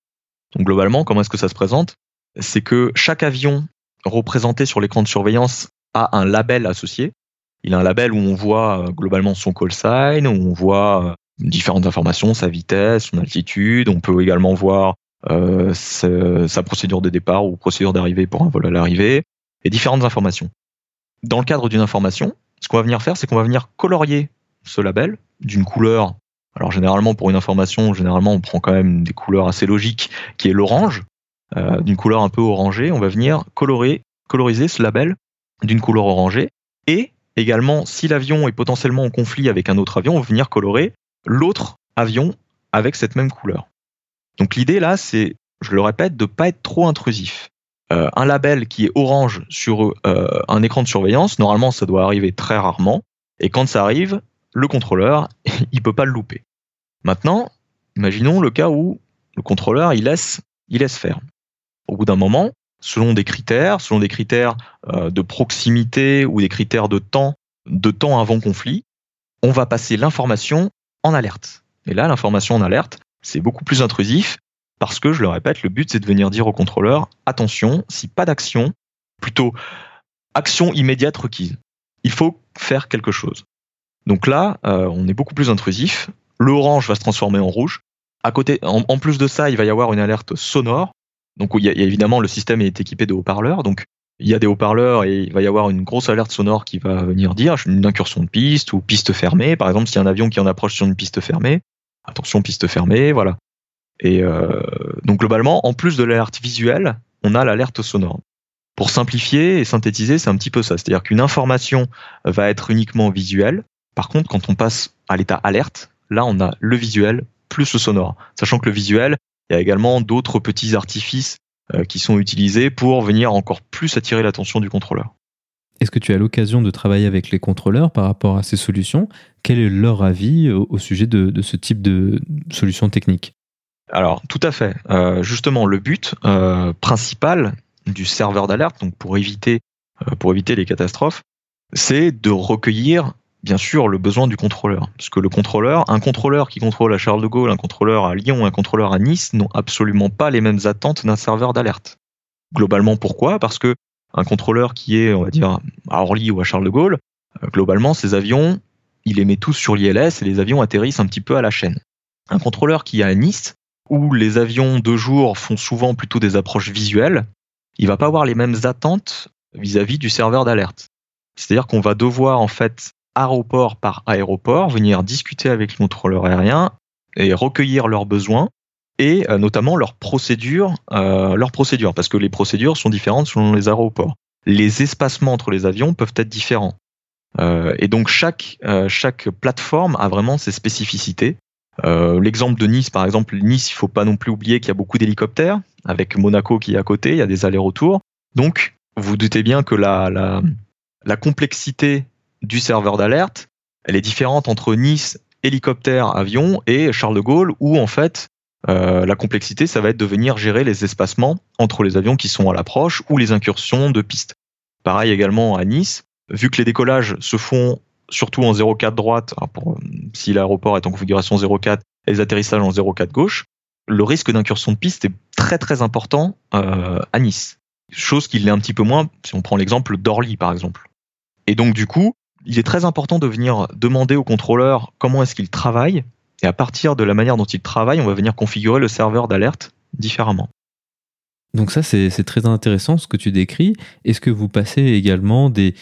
Donc globalement, comment est-ce que ça se présente? C'est que chaque avion représenté sur l'écran de surveillance a un label associé. Il a un label où on voit euh, globalement son call sign, où on voit euh, différentes informations, sa vitesse, son altitude. On peut également voir euh, sa procédure de départ ou procédure d'arrivée pour un vol à l'arrivée, et différentes informations. Dans le cadre d'une information, ce qu'on va venir faire, c'est qu'on va venir colorier ce label d'une couleur alors généralement pour une information, généralement on prend quand même des couleurs assez logiques, qui est l'orange, euh, d'une couleur un peu orangée. On va venir colorer, coloriser ce label d'une couleur orangée. Et également, si l'avion est potentiellement en conflit avec un autre avion, on va venir colorer l'autre avion avec cette même couleur. Donc l'idée là, c'est, je le répète, de pas être trop intrusif. Euh, un label qui est orange sur euh, un écran de surveillance, normalement ça doit arriver très rarement. Et quand ça arrive, le contrôleur, il peut pas le louper. Maintenant, imaginons le cas où le contrôleur, il laisse, il laisse faire. Au bout d'un moment, selon des critères, selon des critères euh, de proximité ou des critères de temps, de temps avant conflit, on va passer l'information en alerte. Et là, l'information en alerte, c'est beaucoup plus intrusif parce que, je le répète, le but, c'est de venir dire au contrôleur, attention, si pas d'action, plutôt action immédiate requise. Il faut faire quelque chose. Donc là, euh, on est beaucoup plus intrusif. L'orange va se transformer en rouge. À côté, en, plus de ça, il va y avoir une alerte sonore. Donc il y, a, évidemment le système est équipé de haut-parleurs. Donc il y a des haut-parleurs et il va y avoir une grosse alerte sonore qui va venir dire une incursion de piste ou piste fermée. Par exemple, s'il y a un avion qui en approche sur une piste fermée, attention piste fermée, voilà. Et euh, donc globalement, en plus de l'alerte visuelle, on a l'alerte sonore. Pour simplifier et synthétiser, c'est un petit peu ça. C'est-à-dire qu'une information va être uniquement visuelle, par contre, quand on passe à l'état alerte, là, on a le visuel plus le sonore. Sachant que le visuel, il y a également d'autres petits artifices qui sont utilisés pour venir encore plus attirer l'attention du contrôleur. Est-ce que tu as l'occasion de travailler avec les contrôleurs par rapport à ces solutions? Quel est leur avis au, sujet de, ce type de solution technique? Alors, tout à fait. justement, le but principal du serveur d'alerte, donc pour éviter, pour éviter les catastrophes, c'est de recueillir bien sûr le besoin du contrôleur. Parce que le contrôleur, un contrôleur qui contrôle à Charles de Gaulle, un contrôleur à Lyon, un contrôleur à Nice n'ont absolument pas les mêmes attentes d'un serveur d'alerte. Globalement, pourquoi? Parce que un contrôleur qui est, on va dire, à Orly ou à Charles de Gaulle, euh, globalement, ces avions, il les met tous sur l'ILS et les avions atterrissent un petit peu à la chaîne. Un contrôleur qui est à Nice, où les avions de jour font souvent plutôt des approches visuelles, il va pas avoir les mêmes attentes vis-à-vis -vis du serveur d'alerte. C'est-à-dire qu'on va devoir en fait aéroport par aéroport, venir discuter avec les contrôleurs aériens et recueillir leurs besoins et euh, notamment leurs procédures, euh, leurs procédures, parce que les procédures sont différentes selon les aéroports. Les espacements entre les avions peuvent être différents. Euh, et donc chaque, chaque plateforme a vraiment ses spécificités. L'exemple de Nice, par exemple, Nice, il faut pas non plus oublier qu'il y a beaucoup d'hélicoptères, avec Monaco qui est à côté, il y a des allers-retours. Donc, vous doutez bien que la, la, la complexité du serveur d'alerte, elle est différente entre Nice, hélicoptère, avion et Charles de Gaulle, où en fait euh, la complexité, ça va être de venir gérer les espacements entre les avions qui sont à l'approche ou les incursions de piste. Pareil également à Nice, vu que les décollages se font surtout en 0,4 droite, si l'aéroport est en configuration 0,4 et les atterrissages en 0,4 gauche, le risque d'incursion de piste est très très important euh, à Nice. Chose qu'il l'est un petit peu moins si on prend l'exemple d'Orly par exemple. Et donc du coup, il est très important de venir demander au contrôleur comment est-ce qu'il travaille. Et à partir de la manière dont il travaille, on va venir configurer le serveur d'alerte différemment. Donc ça, c'est très intéressant ce que tu décris. Est-ce que vous passez également des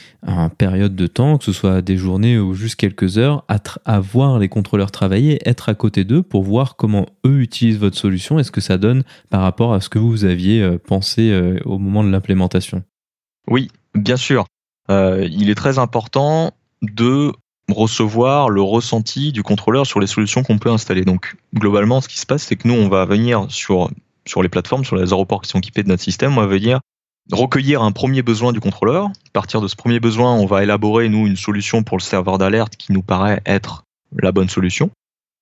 périodes de temps, que ce soit des journées ou juste quelques heures, à, à voir les contrôleurs travailler, être à côté d'eux pour voir comment eux utilisent votre solution? Est-ce que ça donne par rapport à ce que vous aviez euh, pensé euh, au moment de l'implémentation? Oui, bien sûr. Euh, il est très important de recevoir le ressenti du contrôleur sur les solutions qu'on peut installer. Donc globalement, ce qui se passe, c'est que nous, on va venir sur, sur les plateformes, sur les aéroports qui sont équipés de notre système, on va venir recueillir un premier besoin du contrôleur. À partir de ce premier besoin, on va élaborer, nous, une solution pour le serveur d'alerte qui nous paraît être la bonne solution.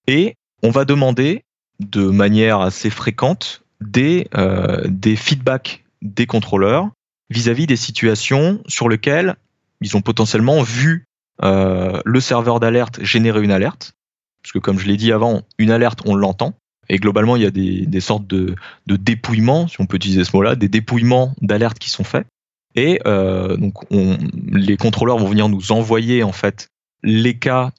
Et on va demander de manière assez fréquente des, euh, des feedbacks des contrôleurs vis-à-vis des situations sur lesquelles ils ont potentiellement vu euh, le serveur d'alerte générer une alerte. Parce que comme je l'ai dit avant, une alerte, on l'entend. Et globalement, il y a des, sortes de, dépouillements, si on peut utiliser ce mot-là, des dépouillements d'alertes qui sont faits. Et euh, donc, on, les contrôleurs vont venir nous envoyer en fait les cas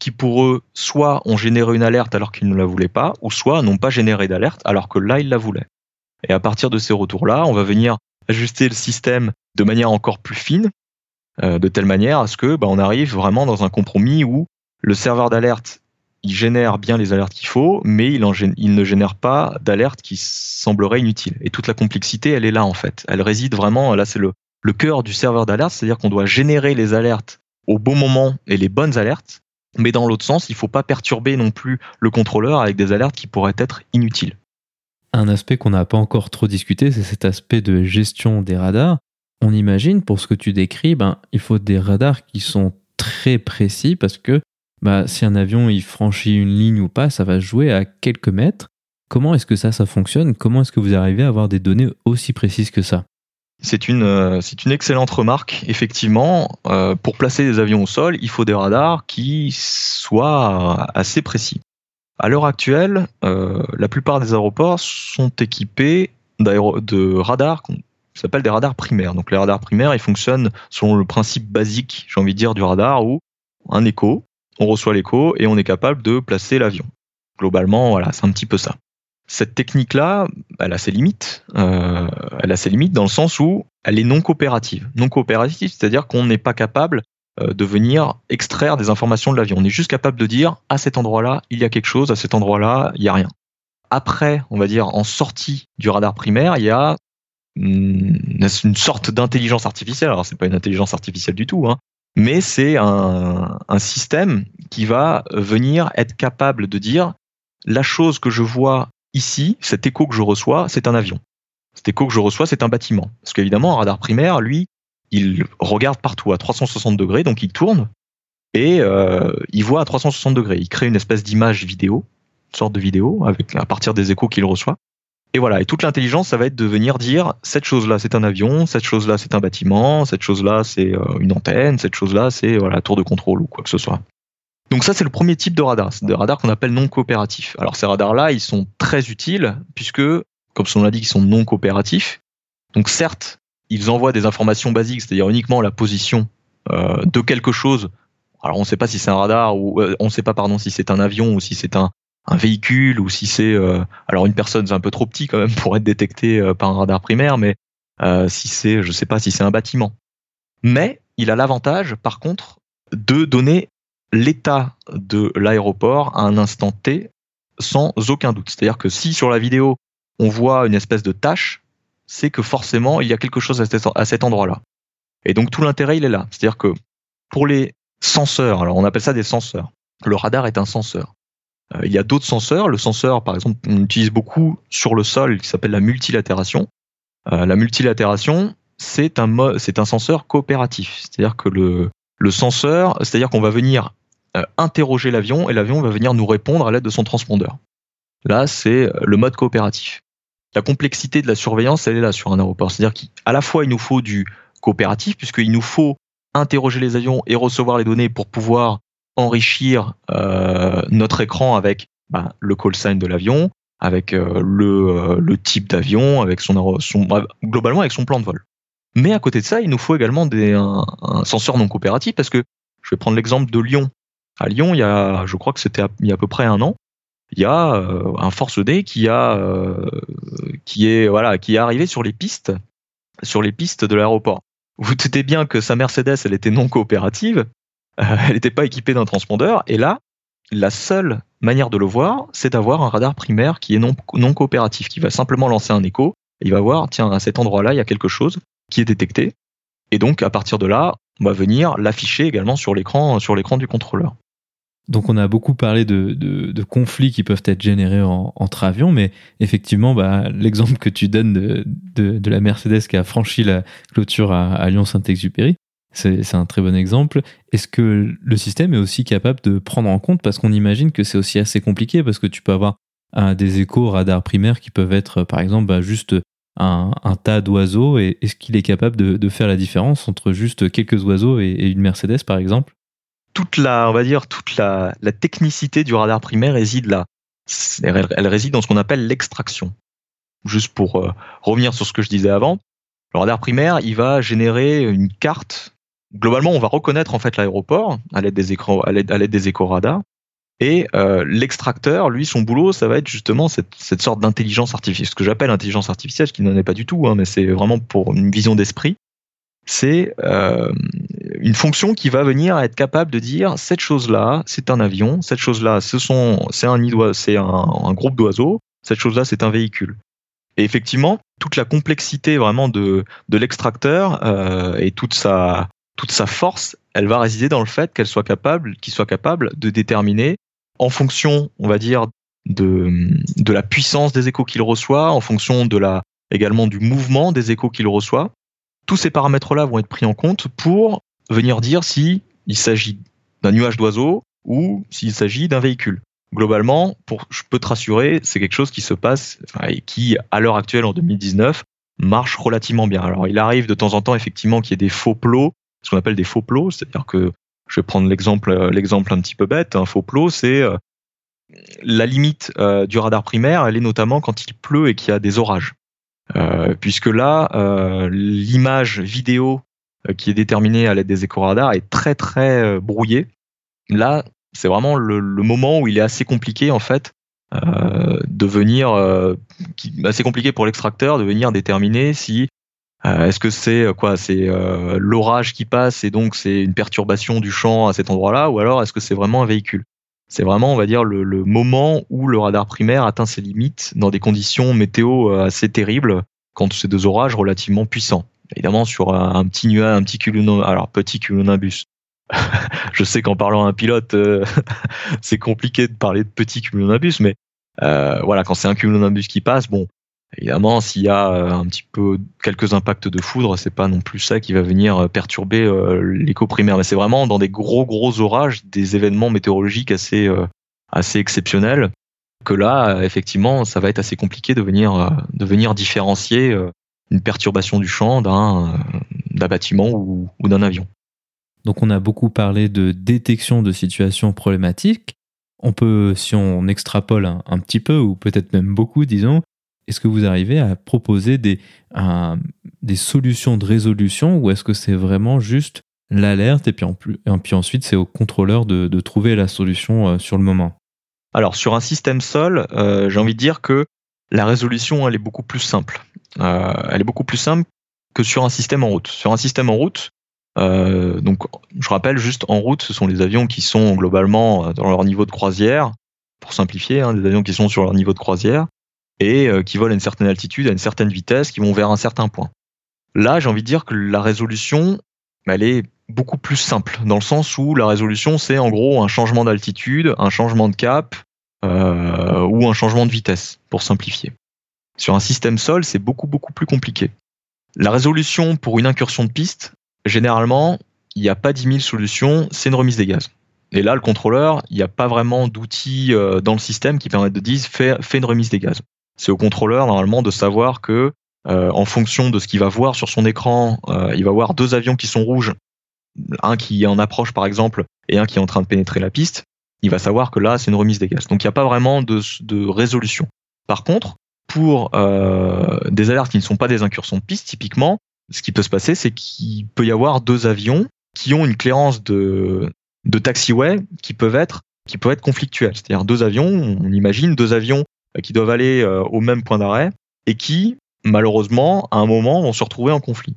qui pour eux soit ont généré une alerte alors qu'ils ne la voulaient pas, ou soit n'ont pas généré d'alerte alors que là ils la voulaient. Et à partir de ces retours-là, on va venir ajuster le système de manière encore plus fine, euh, de telle manière à ce que bah, on arrive vraiment dans un compromis où le serveur d'alerte il génère bien les alertes qu'il faut, mais il, ne génère pas d'alertes qui sembleraient inutiles. Et toute la complexité, elle est là en fait. Elle réside vraiment, là c'est le, le cœur du serveur d'alerte, c'est-à-dire qu'on doit générer les alertes au bon moment et les bonnes alertes, mais dans l'autre sens, il ne faut pas perturber non plus le contrôleur avec des alertes qui pourraient être inutiles. Un aspect qu'on n'a pas encore trop discuté, c'est cet aspect de gestion des radars. On imagine, pour ce que tu décris, ben, il faut des radars qui sont très précis parce que bah, si un avion il franchit une ligne ou pas, ça va jouer à quelques mètres. Comment est-ce que ça, fonctionne? Comment est-ce que vous arrivez à avoir des données aussi précises que ça? C'est une, euh, excellente remarque. Effectivement, euh, pour placer des avions au sol, il faut des radars qui soient assez précis. À l'heure actuelle, euh, la plupart des aéroports sont équipés de radars qui s'appellent des radars primaires. Donc les radars primaires, ils fonctionnent selon le principe basique, j'ai envie de dire, du radar où un écho, on reçoit l'écho et on est capable de placer l'avion. Globalement, voilà, c'est un petit peu ça. Cette technique-là, elle a ses limites. Euh, elle a ses limites dans le sens où elle est non coopérative. Non coopérative, c'est-à-dire qu'on n'est pas capable de venir extraire des informations de l'avion. On est juste capable de dire à cet endroit-là, il y a quelque chose, à cet endroit-là, il n'y a rien. Après, on va dire en sortie du radar primaire, il y a une sorte d'intelligence artificielle. Alors c'est pas une intelligence artificielle du tout, hein, mais c'est un, un système qui va venir être capable de dire la chose que je vois ici, cet écho que je reçois, c'est un avion. Cet écho que je reçois, c'est un bâtiment. Parce qu'évidemment, un radar primaire, lui, il regarde partout à 360 degrés, donc il tourne et euh, il voit à 360 degrés. Il crée une espèce d'image vidéo sortes de vidéos avec à partir des échos qu'il reçoit. Et voilà, et toute l'intelligence, ça va être de venir dire cette chose-là, c'est un avion, cette chose-là, c'est un bâtiment, cette chose-là, c'est euh, une antenne, cette chose-là, c'est voilà, tour de contrôle ou quoi que ce soit. Donc ça, c'est le premier type de radar, c'est des radars qu'on appelle non coopératifs. Alors ces radars-là, ils sont très utiles puisque, comme son nom l'indique, ils sont non coopératifs. Donc certes, ils envoient des informations basiques, c'est-à-dire uniquement la position euh, de quelque chose. Alors on ne sait pas si c'est un radar ou euh, on ne sait pas pardon si c'est un avion ou si c'est un, véhicule ou si c'est euh, alors une personne c'est un peu trop petit quand même pour être détecté par un radar primaire, mais si c'est je sais pas si c'est un bâtiment. Mais il a l'avantage par contre de donner l'état de l'aéroport à un instant T sans aucun doute. C'est-à-dire que si sur la vidéo on voit une espèce de tache, c'est que forcément il y a quelque chose à cet endroit-là. Et donc tout l'intérêt il est là. C'est-à-dire que pour les senseurs, alors on appelle ça des senseurs. Le radar est un senseur. Euh, il y a d'autres senseurs. Le senseur, par exemple, on utilise beaucoup sur le sol qui s'appelle la multilatération. Euh, la multilatération, c'est un, c'est un senseur coopératif. C'est-à-dire que le, senseur, c'est-à-dire qu'on va venir euh, interroger l'avion et l'avion va venir nous répondre à l'aide de son transpondeur. Là, c'est le mode coopératif. La complexité de la surveillance, elle est là sur un aéroport. C'est-à-dire qu'à la fois, il nous faut du coopératif, puisqu'il nous faut interroger les avions et recevoir les données pour pouvoir enrichir euh, notre écran avec bah, le call sign de l'avion, avec euh, le, euh, le, type d'avion, avec son, son, globalement avec son plan de vol. Mais à côté de ça, il nous faut également des, un, un senseur non coopératif parce que je vais prendre l'exemple de Lyon. À Lyon, il y a, je crois que c'était il y a à peu près un an, il y a euh, un Force D euh, qui est arrivé sur les pistes, de l'aéroport. Vous doutez bien que sa Mercedes, elle était non coopérative euh, elle n'était pas équipée d'un transpondeur. Et là, la seule manière de le voir, c'est d'avoir un radar primaire qui est non, non coopératif, qui va simplement lancer un écho. Et il va voir, tiens, à cet endroit-là, il y a quelque chose qui est détecté. Et donc, à partir de là, on va venir l'afficher également sur l'écran du contrôleur. Donc on a beaucoup parlé de, conflits qui peuvent être générés en, entre avions, mais effectivement, bah, l'exemple que tu donnes de, la Mercedes qui a franchi la clôture à, Lyon-Saint-Exupéry, c'est un très bon exemple. Est-ce que le système est aussi capable de prendre en compte, parce qu'on imagine que c'est aussi assez compliqué, parce que tu peux avoir des échos radars primaires qui peuvent être, par exemple, bah, juste un, tas d'oiseaux, et est-ce qu'il est capable de, faire la différence entre juste quelques oiseaux et, une Mercedes, par exemple? Toute la, on va dire, toute la, technicité du radar primaire réside là. Elle, réside dans ce qu'on appelle l'extraction. Juste pour euh, revenir sur ce que je disais avant, le radar primaire, il va générer une carte globalement, on va reconnaître en fait l'aéroport à l'aide des écrans, à l'aide, des échos radars. Et euh, l'extracteur, lui, son boulot, ça va être justement cette, cette sorte d'intelligence artificielle, ce que j'appelle intelligence artificielle, ce qui n'en est pas du tout, hein, mais c'est vraiment pour une vision d'esprit. C'est euh, une fonction qui va venir être capable de dire cette chose-là, c'est un avion, cette chose-là, ce sont, c'est un un, groupe d'oiseaux, cette chose-là, c'est un véhicule. Et effectivement, toute la complexité vraiment de, de l'extracteur euh, et toute sa, toute sa force, elle va résider dans le fait qu'elle soit capable, qu'il soit capable de déterminer, en fonction, on va dire, de, de la puissance des échos qu'il reçoit, en fonction de la, également du mouvement des échos qu'il reçoit. Tous ces paramètres-là vont être pris en compte pour venir dire si s'agit d'un nuage d'oiseaux ou s'il s'agit d'un véhicule. Globalement, pour, je peux te rassurer, c'est quelque chose qui se passe et qui, à l'heure actuelle, en 2019, marche relativement bien. Alors, il arrive de temps en temps, effectivement, qu'il y ait des faux plots ce qu'on appelle des faux plots, c'est-à-dire que je vais prendre l'exemple euh, l'exemple un petit peu bête, un faux plot, c'est euh, la limite euh, du radar primaire, elle est notamment quand il pleut et qu'il y a des orages. puisque là, l'image vidéo qui est déterminée à l'aide des éco-radars est très très brouillée. Là, c'est vraiment le, moment où il est assez compliqué en fait de venir, assez compliqué pour l'extracteur de venir déterminer si euh, est-ce que c'est euh, quoi C'est euh, l'orage qui passe et donc c'est une perturbation du champ à cet endroit-là, ou alors est-ce que c'est vraiment un véhicule? C'est vraiment, on va dire, le, moment où le radar primaire atteint ses limites dans des conditions météo assez terribles quand c'est deux orages relativement puissants. Évidemment, sur un, petit nuage, un petit cumulonimbus, alors petit cumulonimbus. Je sais qu'en parlant à un pilote, c'est compliqué de parler de petit cumulonimbus, mais voilà, quand c'est un cumulonimbus qui passe, bon, Évidemment, s'il y a euh, un petit peu quelques impacts de foudre, c'est pas non plus ça qui va venir euh, perturber euh, l'écho primaire, mais c'est vraiment dans des gros gros orages, des événements météorologiques assez assez exceptionnels que là, effectivement, ça va être assez compliqué de venir, de venir différencier une perturbation du champ d'un bâtiment ou, d'un avion. Donc on a beaucoup parlé de détection de situations problématiques. On peut, si on extrapole un, petit peu, ou peut-être même beaucoup, disons, est-ce que vous arrivez à proposer des, des solutions de résolution ou est-ce que c'est vraiment juste l'alerte et puis, en plus, et puis ensuite c'est au contrôleur de, de, trouver la solution euh, sur le moment? Alors sur un système sol, euh, j'ai envie de dire que la résolution elle est beaucoup plus simple. Euh, elle est beaucoup plus simple que sur un système en route. Sur un système en route, euh, donc je rappelle juste en route, ce sont les avions qui sont globalement dans leur niveau de croisière, pour simplifier, hein, des avions qui sont sur leur niveau de croisière et qui volent à une certaine altitude, à une certaine vitesse, qui vont vers un certain point. Là, j'ai envie de dire que la résolution, elle est beaucoup plus simple, dans le sens où la résolution, c'est en gros un changement d'altitude, un changement de cap euh, ou un changement de vitesse, pour simplifier. Sur un système sol, c'est beaucoup, beaucoup plus compliqué. La résolution pour une incursion de piste, généralement, il n'y a pas 10 000 solutions, c'est une remise des gaz. Et là, le contrôleur, il n'y a pas vraiment d'outils euh, dans le système qui permettent de dire fais, une remise des gaz. C'est au contrôleur, normalement, de savoir que euh, en fonction de ce qu'il va voir sur son écran, il va voir deux avions qui sont rouges, un qui est en approche par exemple et un qui est en train de pénétrer la piste. Il va savoir que là c'est une remise des gaz. Donc il n'y a pas vraiment de, résolution. Par contre, pour euh, des alertes qui ne sont pas des incursions de piste, typiquement, ce qui peut se passer, c'est qu'il peut y avoir deux avions qui ont une clairance de, de taxiway qui peuvent être qui peuvent être conflictuels. C'est-à-dire deux avions, on imagine deux avions qui doivent aller au même point d'arrêt et qui malheureusement, à un moment, vont se retrouver en conflit.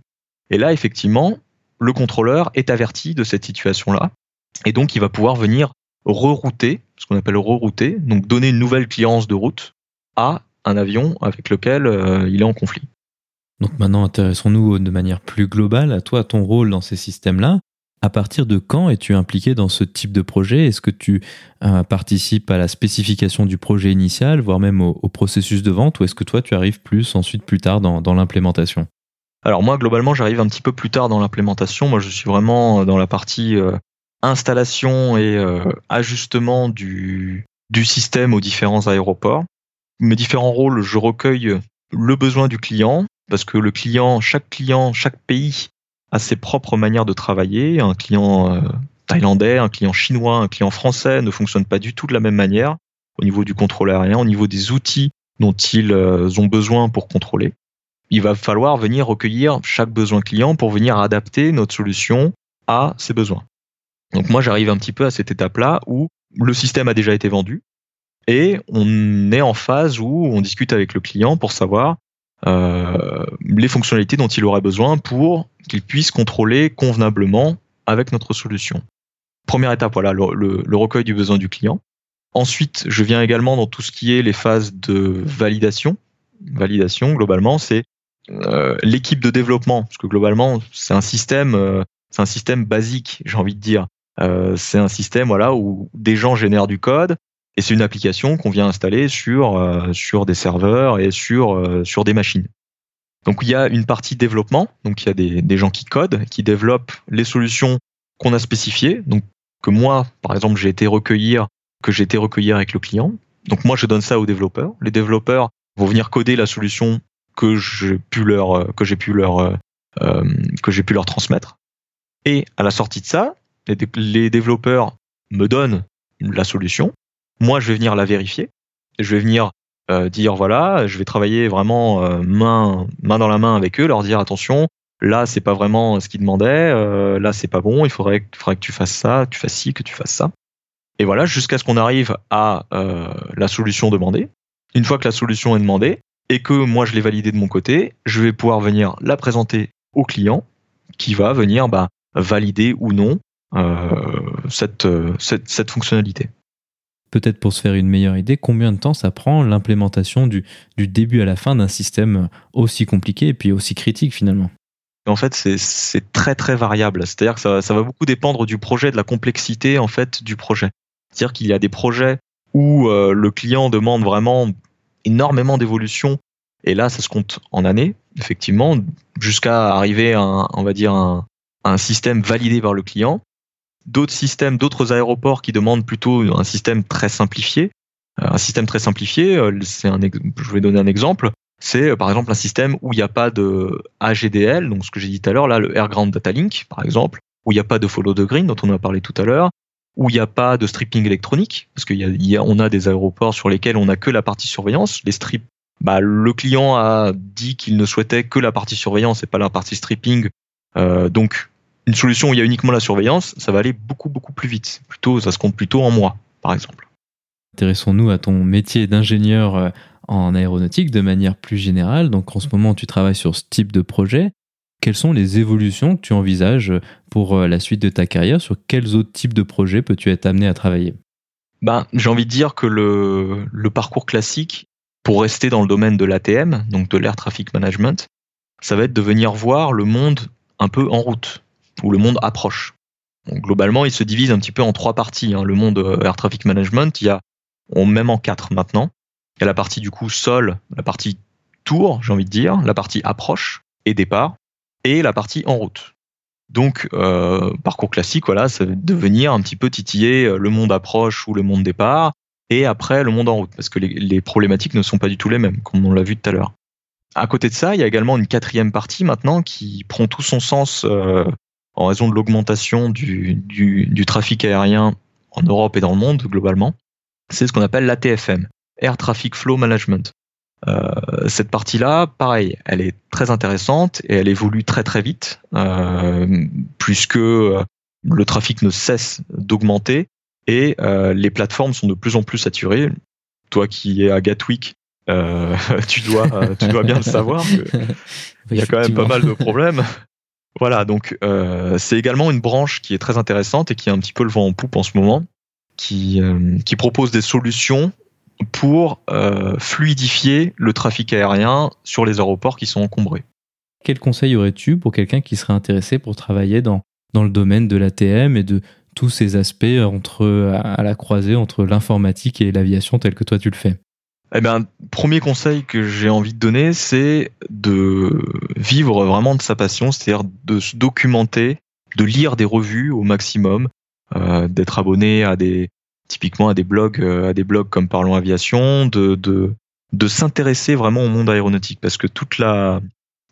Et là, effectivement, le contrôleur est averti de cette situation-là, et donc il va pouvoir venir rerouter, ce qu'on appelle rerouter, donc donner une nouvelle clience de route à un avion avec lequel euh, il est en conflit. Donc maintenant, intéressons-nous de manière plus globale à toi, à ton rôle dans ces systèmes-là. À partir de quand es-tu impliqué dans ce type de projet? Est-ce que tu euh, participes à la spécification du projet initial, voire même au, processus de vente, ou est-ce que toi tu arrives plus ensuite plus tard dans, l'implémentation? Alors moi globalement j'arrive un petit peu plus tard dans l'implémentation. Moi je suis vraiment dans la partie euh, installation et euh, ajustement du, système aux différents aéroports. Mes différents rôles, je recueille le besoin du client, parce que le client, chaque client, chaque pays a ses propres manières de travailler. Un client euh, thaïlandais, un client chinois, un client français ne fonctionnent pas du tout de la même manière au niveau du contrôle aérien, au niveau des outils dont ils euh, ont besoin pour contrôler. Il va falloir venir recueillir chaque besoin client pour venir adapter notre solution à ses besoins. Donc moi j'arrive un petit peu à cette étape-là où le système a déjà été vendu et on est en phase où on discute avec le client pour savoir euh, les fonctionnalités dont il aurait besoin pour qu'il puisse contrôler convenablement avec notre solution. Première étape, voilà, le, recueil du besoin du client. Ensuite, je viens également dans tout ce qui est les phases de validation. Validation, globalement, c'est euh, l'équipe de développement, parce que globalement, c'est un système, euh, c'est un système basique, j'ai envie de dire. C'est un système, voilà, où des gens génèrent du code, et c'est une application qu'on vient installer sur, euh, sur des serveurs et sur, euh, sur des machines. Donc il y a une partie développement, donc il y a des, des gens qui codent, qui développent les solutions qu'on a spécifiées, donc que moi, par exemple, j'ai été recueillir, que j'ai été recueillir avec le client. Donc moi, je donne ça aux développeurs. Les développeurs vont venir coder la solution que j'ai pu leur, euh, que j'ai pu leur, que j'ai pu leur transmettre. Et à la sortie de ça, les, développeurs me donnent la solution. Moi, je vais venir la vérifier. Je vais venir euh, dire voilà, je vais travailler vraiment euh, main main dans la main avec eux, leur dire attention, là c'est pas vraiment ce qu'ils demandaient, euh, là c'est pas bon, il faudrait, que tu fasses ça, que tu fasses ci, que tu fasses ça. Et voilà, jusqu'à ce qu'on arrive à la solution demandée. Une fois que la solution est demandée et que moi je l'ai validée de mon côté, je vais pouvoir venir la présenter au client qui va venir bah, valider ou non cette, cette, cette fonctionnalité peut-être pour se faire une meilleure idée, combien de temps ça prend l'implémentation du, début à la fin d'un système aussi compliqué et puis aussi critique finalement? En fait, c'est très très variable. C'est-à-dire que ça, va beaucoup dépendre du projet, de la complexité en fait du projet. C'est-à-dire qu'il y a des projets où euh, le client demande vraiment énormément d'évolution, et là, ça se compte en années, effectivement, jusqu'à arriver à, un, on va dire, un, un système validé par le client d'autres systèmes, d'autres aéroports qui demandent plutôt un système très simplifié. Un système très simplifié, c'est un, je vais donner un exemple, c'est par exemple un système où il n'y a pas de AGDL, donc ce que j'ai dit tout à l'heure, là le Air Ground Data Link par exemple, où il n'y a pas de follow the green dont on a parlé tout à l'heure, où il n'y a pas de stripping électronique, parce qu'on a, a des aéroports sur lesquels on n'a que la partie surveillance, les strips bah, le client a dit qu'il ne souhaitait que la partie surveillance et pas la partie stripping. Euh, donc, une solution où il y a uniquement la surveillance, ça va aller beaucoup beaucoup plus vite. Plutôt, ça se compte plutôt en mois, par exemple. Intéressons-nous à ton métier d'ingénieur euh, en aéronautique de manière plus générale. Donc, en ce moment, tu travailles sur ce type de projet. Quelles sont les évolutions que tu envisages pour euh, la suite de ta carrière? Sur quels autres types de projets peux-tu être amené à travailler? Ben, J'ai envie de dire que le, le parcours classique, pour rester dans le domaine de l'ATM, donc de l'Air Traffic Management, ça va être de venir voir le monde un peu en route, où le monde approche. globalement, il se divise un petit peu en trois parties. Hein. Le monde euh, Air Traffic Management, il y a, même en quatre maintenant. Il y a la partie du coup sol, la partie tour, j'ai envie de dire, la partie approche et départ, et la partie en route. Donc, euh, parcours classique, voilà, ça va de venir un petit peu titiller euh, le monde approche ou le monde départ, et après le monde en route, parce que les, problématiques ne sont pas du tout les mêmes, comme on l'a vu tout à l'heure. À côté de ça, il y a également une quatrième partie maintenant qui prend tout son sens euh, en raison de l'augmentation du, du, trafic aérien en Europe et dans le monde globalement. C'est ce qu'on appelle l'ATFM, Air Traffic Flow Management. Euh, cette partie-là, pareil, elle est très intéressante et elle évolue très très vite, euh, puisque le trafic ne cesse d'augmenter et euh, les plateformes sont de plus en plus saturées. Toi qui es à Gatwick, euh, tu dois tu dois bien le savoir. Il y a quand même pas mal de problèmes. Voilà, donc euh, c'est également une branche qui est très intéressante et qui a un petit peu le vent en poupe en ce moment, qui, qui propose des solutions pour fluidifier le trafic aérien sur les aéroports qui sont encombrés. Quel conseil aurais-tu pour quelqu'un qui serait intéressé pour travailler dans, dans le domaine de l'ATM et de, tous ces aspects entre, à la croisée entre l'informatique et l'aviation tel que toi tu le fais? Eh bien, premier conseil que j'ai envie de donner, c'est de vivre vraiment de sa passion, c'est-à-dire de se documenter, de lire des revues au maximum, euh, d'être abonné à des, typiquement à des blogs, euh, à des blogs comme Parlons Aviation, de, de, de s'intéresser vraiment au monde aéronautique, parce que toute la,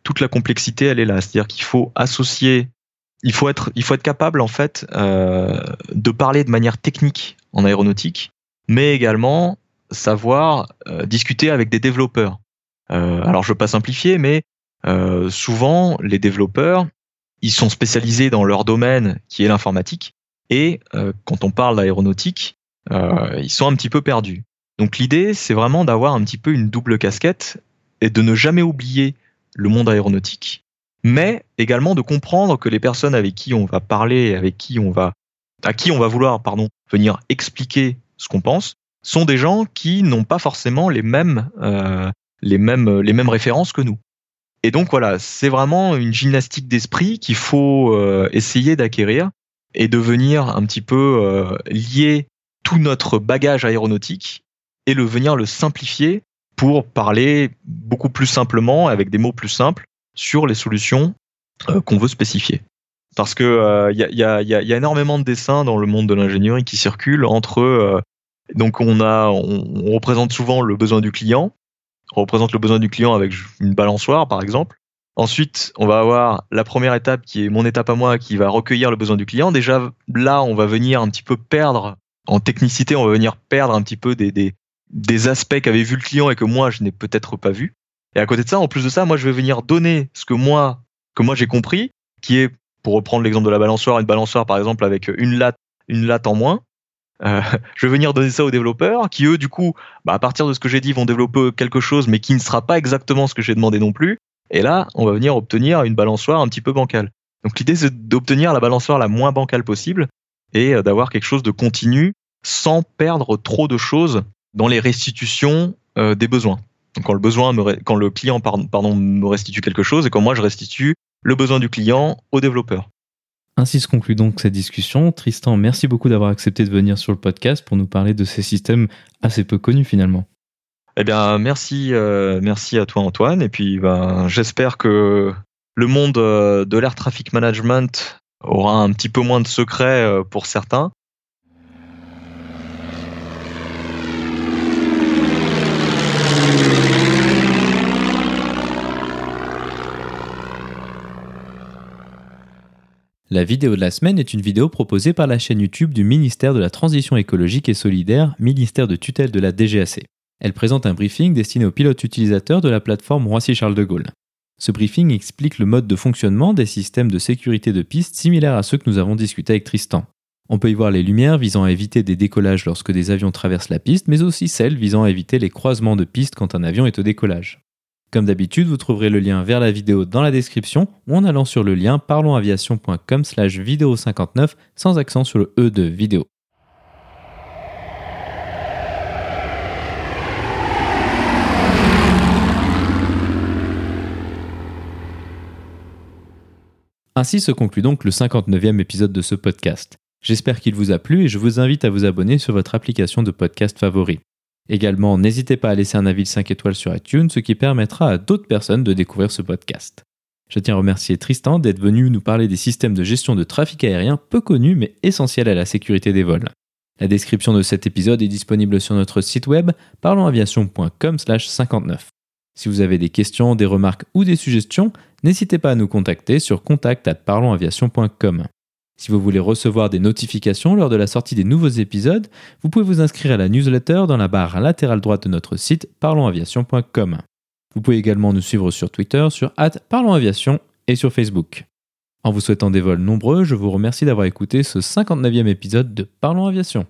toute la complexité, elle est là. C'est-à-dire qu'il faut associer il faut être, il faut être capable en fait euh, de parler de manière technique en aéronautique, mais également savoir euh, discuter avec des développeurs. Euh, alors je veux pas simplifier, mais euh, souvent les développeurs, ils sont spécialisés dans leur domaine qui est l'informatique, et quand on parle d'aéronautique, ils sont un petit peu perdus. Donc l'idée, c'est vraiment d'avoir un petit peu une double casquette et de ne jamais oublier le monde aéronautique, mais également de comprendre que les personnes avec qui on va parler, avec qui on va, à qui on va vouloir, pardon, venir expliquer ce qu'on pense, sont des gens qui n'ont pas forcément les mêmes, euh, les mêmes, les mêmes références que nous. Et donc voilà, c'est vraiment une gymnastique d'esprit qu'il faut euh, essayer d'acquérir et de venir un petit peu euh, lier tout notre bagage aéronautique et le venir le simplifier pour parler beaucoup plus simplement avec des mots plus simples sur les solutions qu'on veut spécifier. Parce que il y, a, y, a, y, a, énormément de dessins dans le monde de l'ingénierie qui circulent entre donc on a on, représente souvent le besoin du client, on représente le besoin du client avec une balançoire par exemple. Ensuite, on va avoir la première étape qui est mon étape à moi qui va recueillir le besoin du client. Déjà là, on va venir un petit peu perdre en technicité, on va venir perdre un petit peu des, des, aspects qu'avait vu le client et que moi je n'ai peut-être pas vu. Et à côté de ça, en plus de ça, moi, je vais venir donner ce que moi, que moi j'ai compris, qui est, pour reprendre l'exemple de la balançoire, une balançoire par exemple avec une latte, une latte en moins. Euh, je vais venir donner ça aux développeurs, qui eux, du coup, bah, à partir de ce que j'ai dit, vont développer quelque chose, mais qui ne sera pas exactement ce que j'ai demandé non plus. Et là, on va venir obtenir une balançoire un petit peu bancale. Donc l'idée, c'est d'obtenir la balançoire la moins bancale possible et euh, d'avoir quelque chose de continu sans perdre trop de choses dans les restitutions euh, des besoins quand le besoin quand le client pardon, me restitue quelque chose et quand moi je restitue le besoin du client au développeur. Ainsi se conclut donc cette discussion. Tristan, merci beaucoup d'avoir accepté de venir sur le podcast pour nous parler de ces systèmes assez peu connus finalement. Eh bien, merci, euh, merci à toi Antoine. Et puis, ben, j'espère que le monde euh, de l'air traffic management aura un petit peu moins de secrets euh, pour certains La vidéo de la semaine est une vidéo proposée par la chaîne YouTube du ministère de la Transition écologique et solidaire, ministère de tutelle de la DGAC. Elle présente un briefing destiné aux pilotes utilisateurs de la plateforme Roissy-Charles de Gaulle. Ce briefing explique le mode de fonctionnement des systèmes de sécurité de piste similaires à ceux que nous avons discutés avec Tristan. On peut y voir les lumières visant à éviter des décollages lorsque des avions traversent la piste, mais aussi celles visant à éviter les croisements de pistes quand un avion est au décollage. Comme d'habitude, vous trouverez le lien vers la vidéo dans la description ou en allant sur le lien parlonsaviation.com slash vidéo 59 sans accent sur le E de vidéo. Ainsi se conclut donc le 59e épisode de ce podcast. J'espère qu'il vous a plu et je vous invite à vous abonner sur votre application de podcast favori. Également, n'hésitez pas à laisser un avis de 5 étoiles sur iTunes, ce qui permettra à d'autres personnes de découvrir ce podcast. Je tiens à remercier Tristan d'être venu nous parler des systèmes de gestion de trafic aérien peu connus mais essentiels à la sécurité des vols. La description de cet épisode est disponible sur notre site web parlonsaviation.com/59. Si vous avez des questions, des remarques ou des suggestions, n'hésitez pas à nous contacter sur contact@parlonsaviation.com. Si vous voulez recevoir des notifications lors de la sortie des nouveaux épisodes, vous pouvez vous inscrire à la newsletter dans la barre latérale droite de notre site parlonsaviation.com. Vous pouvez également nous suivre sur Twitter, sur parlonsaviation et sur Facebook. En vous souhaitant des vols nombreux, je vous remercie d'avoir écouté ce 59e épisode de Parlons Aviation.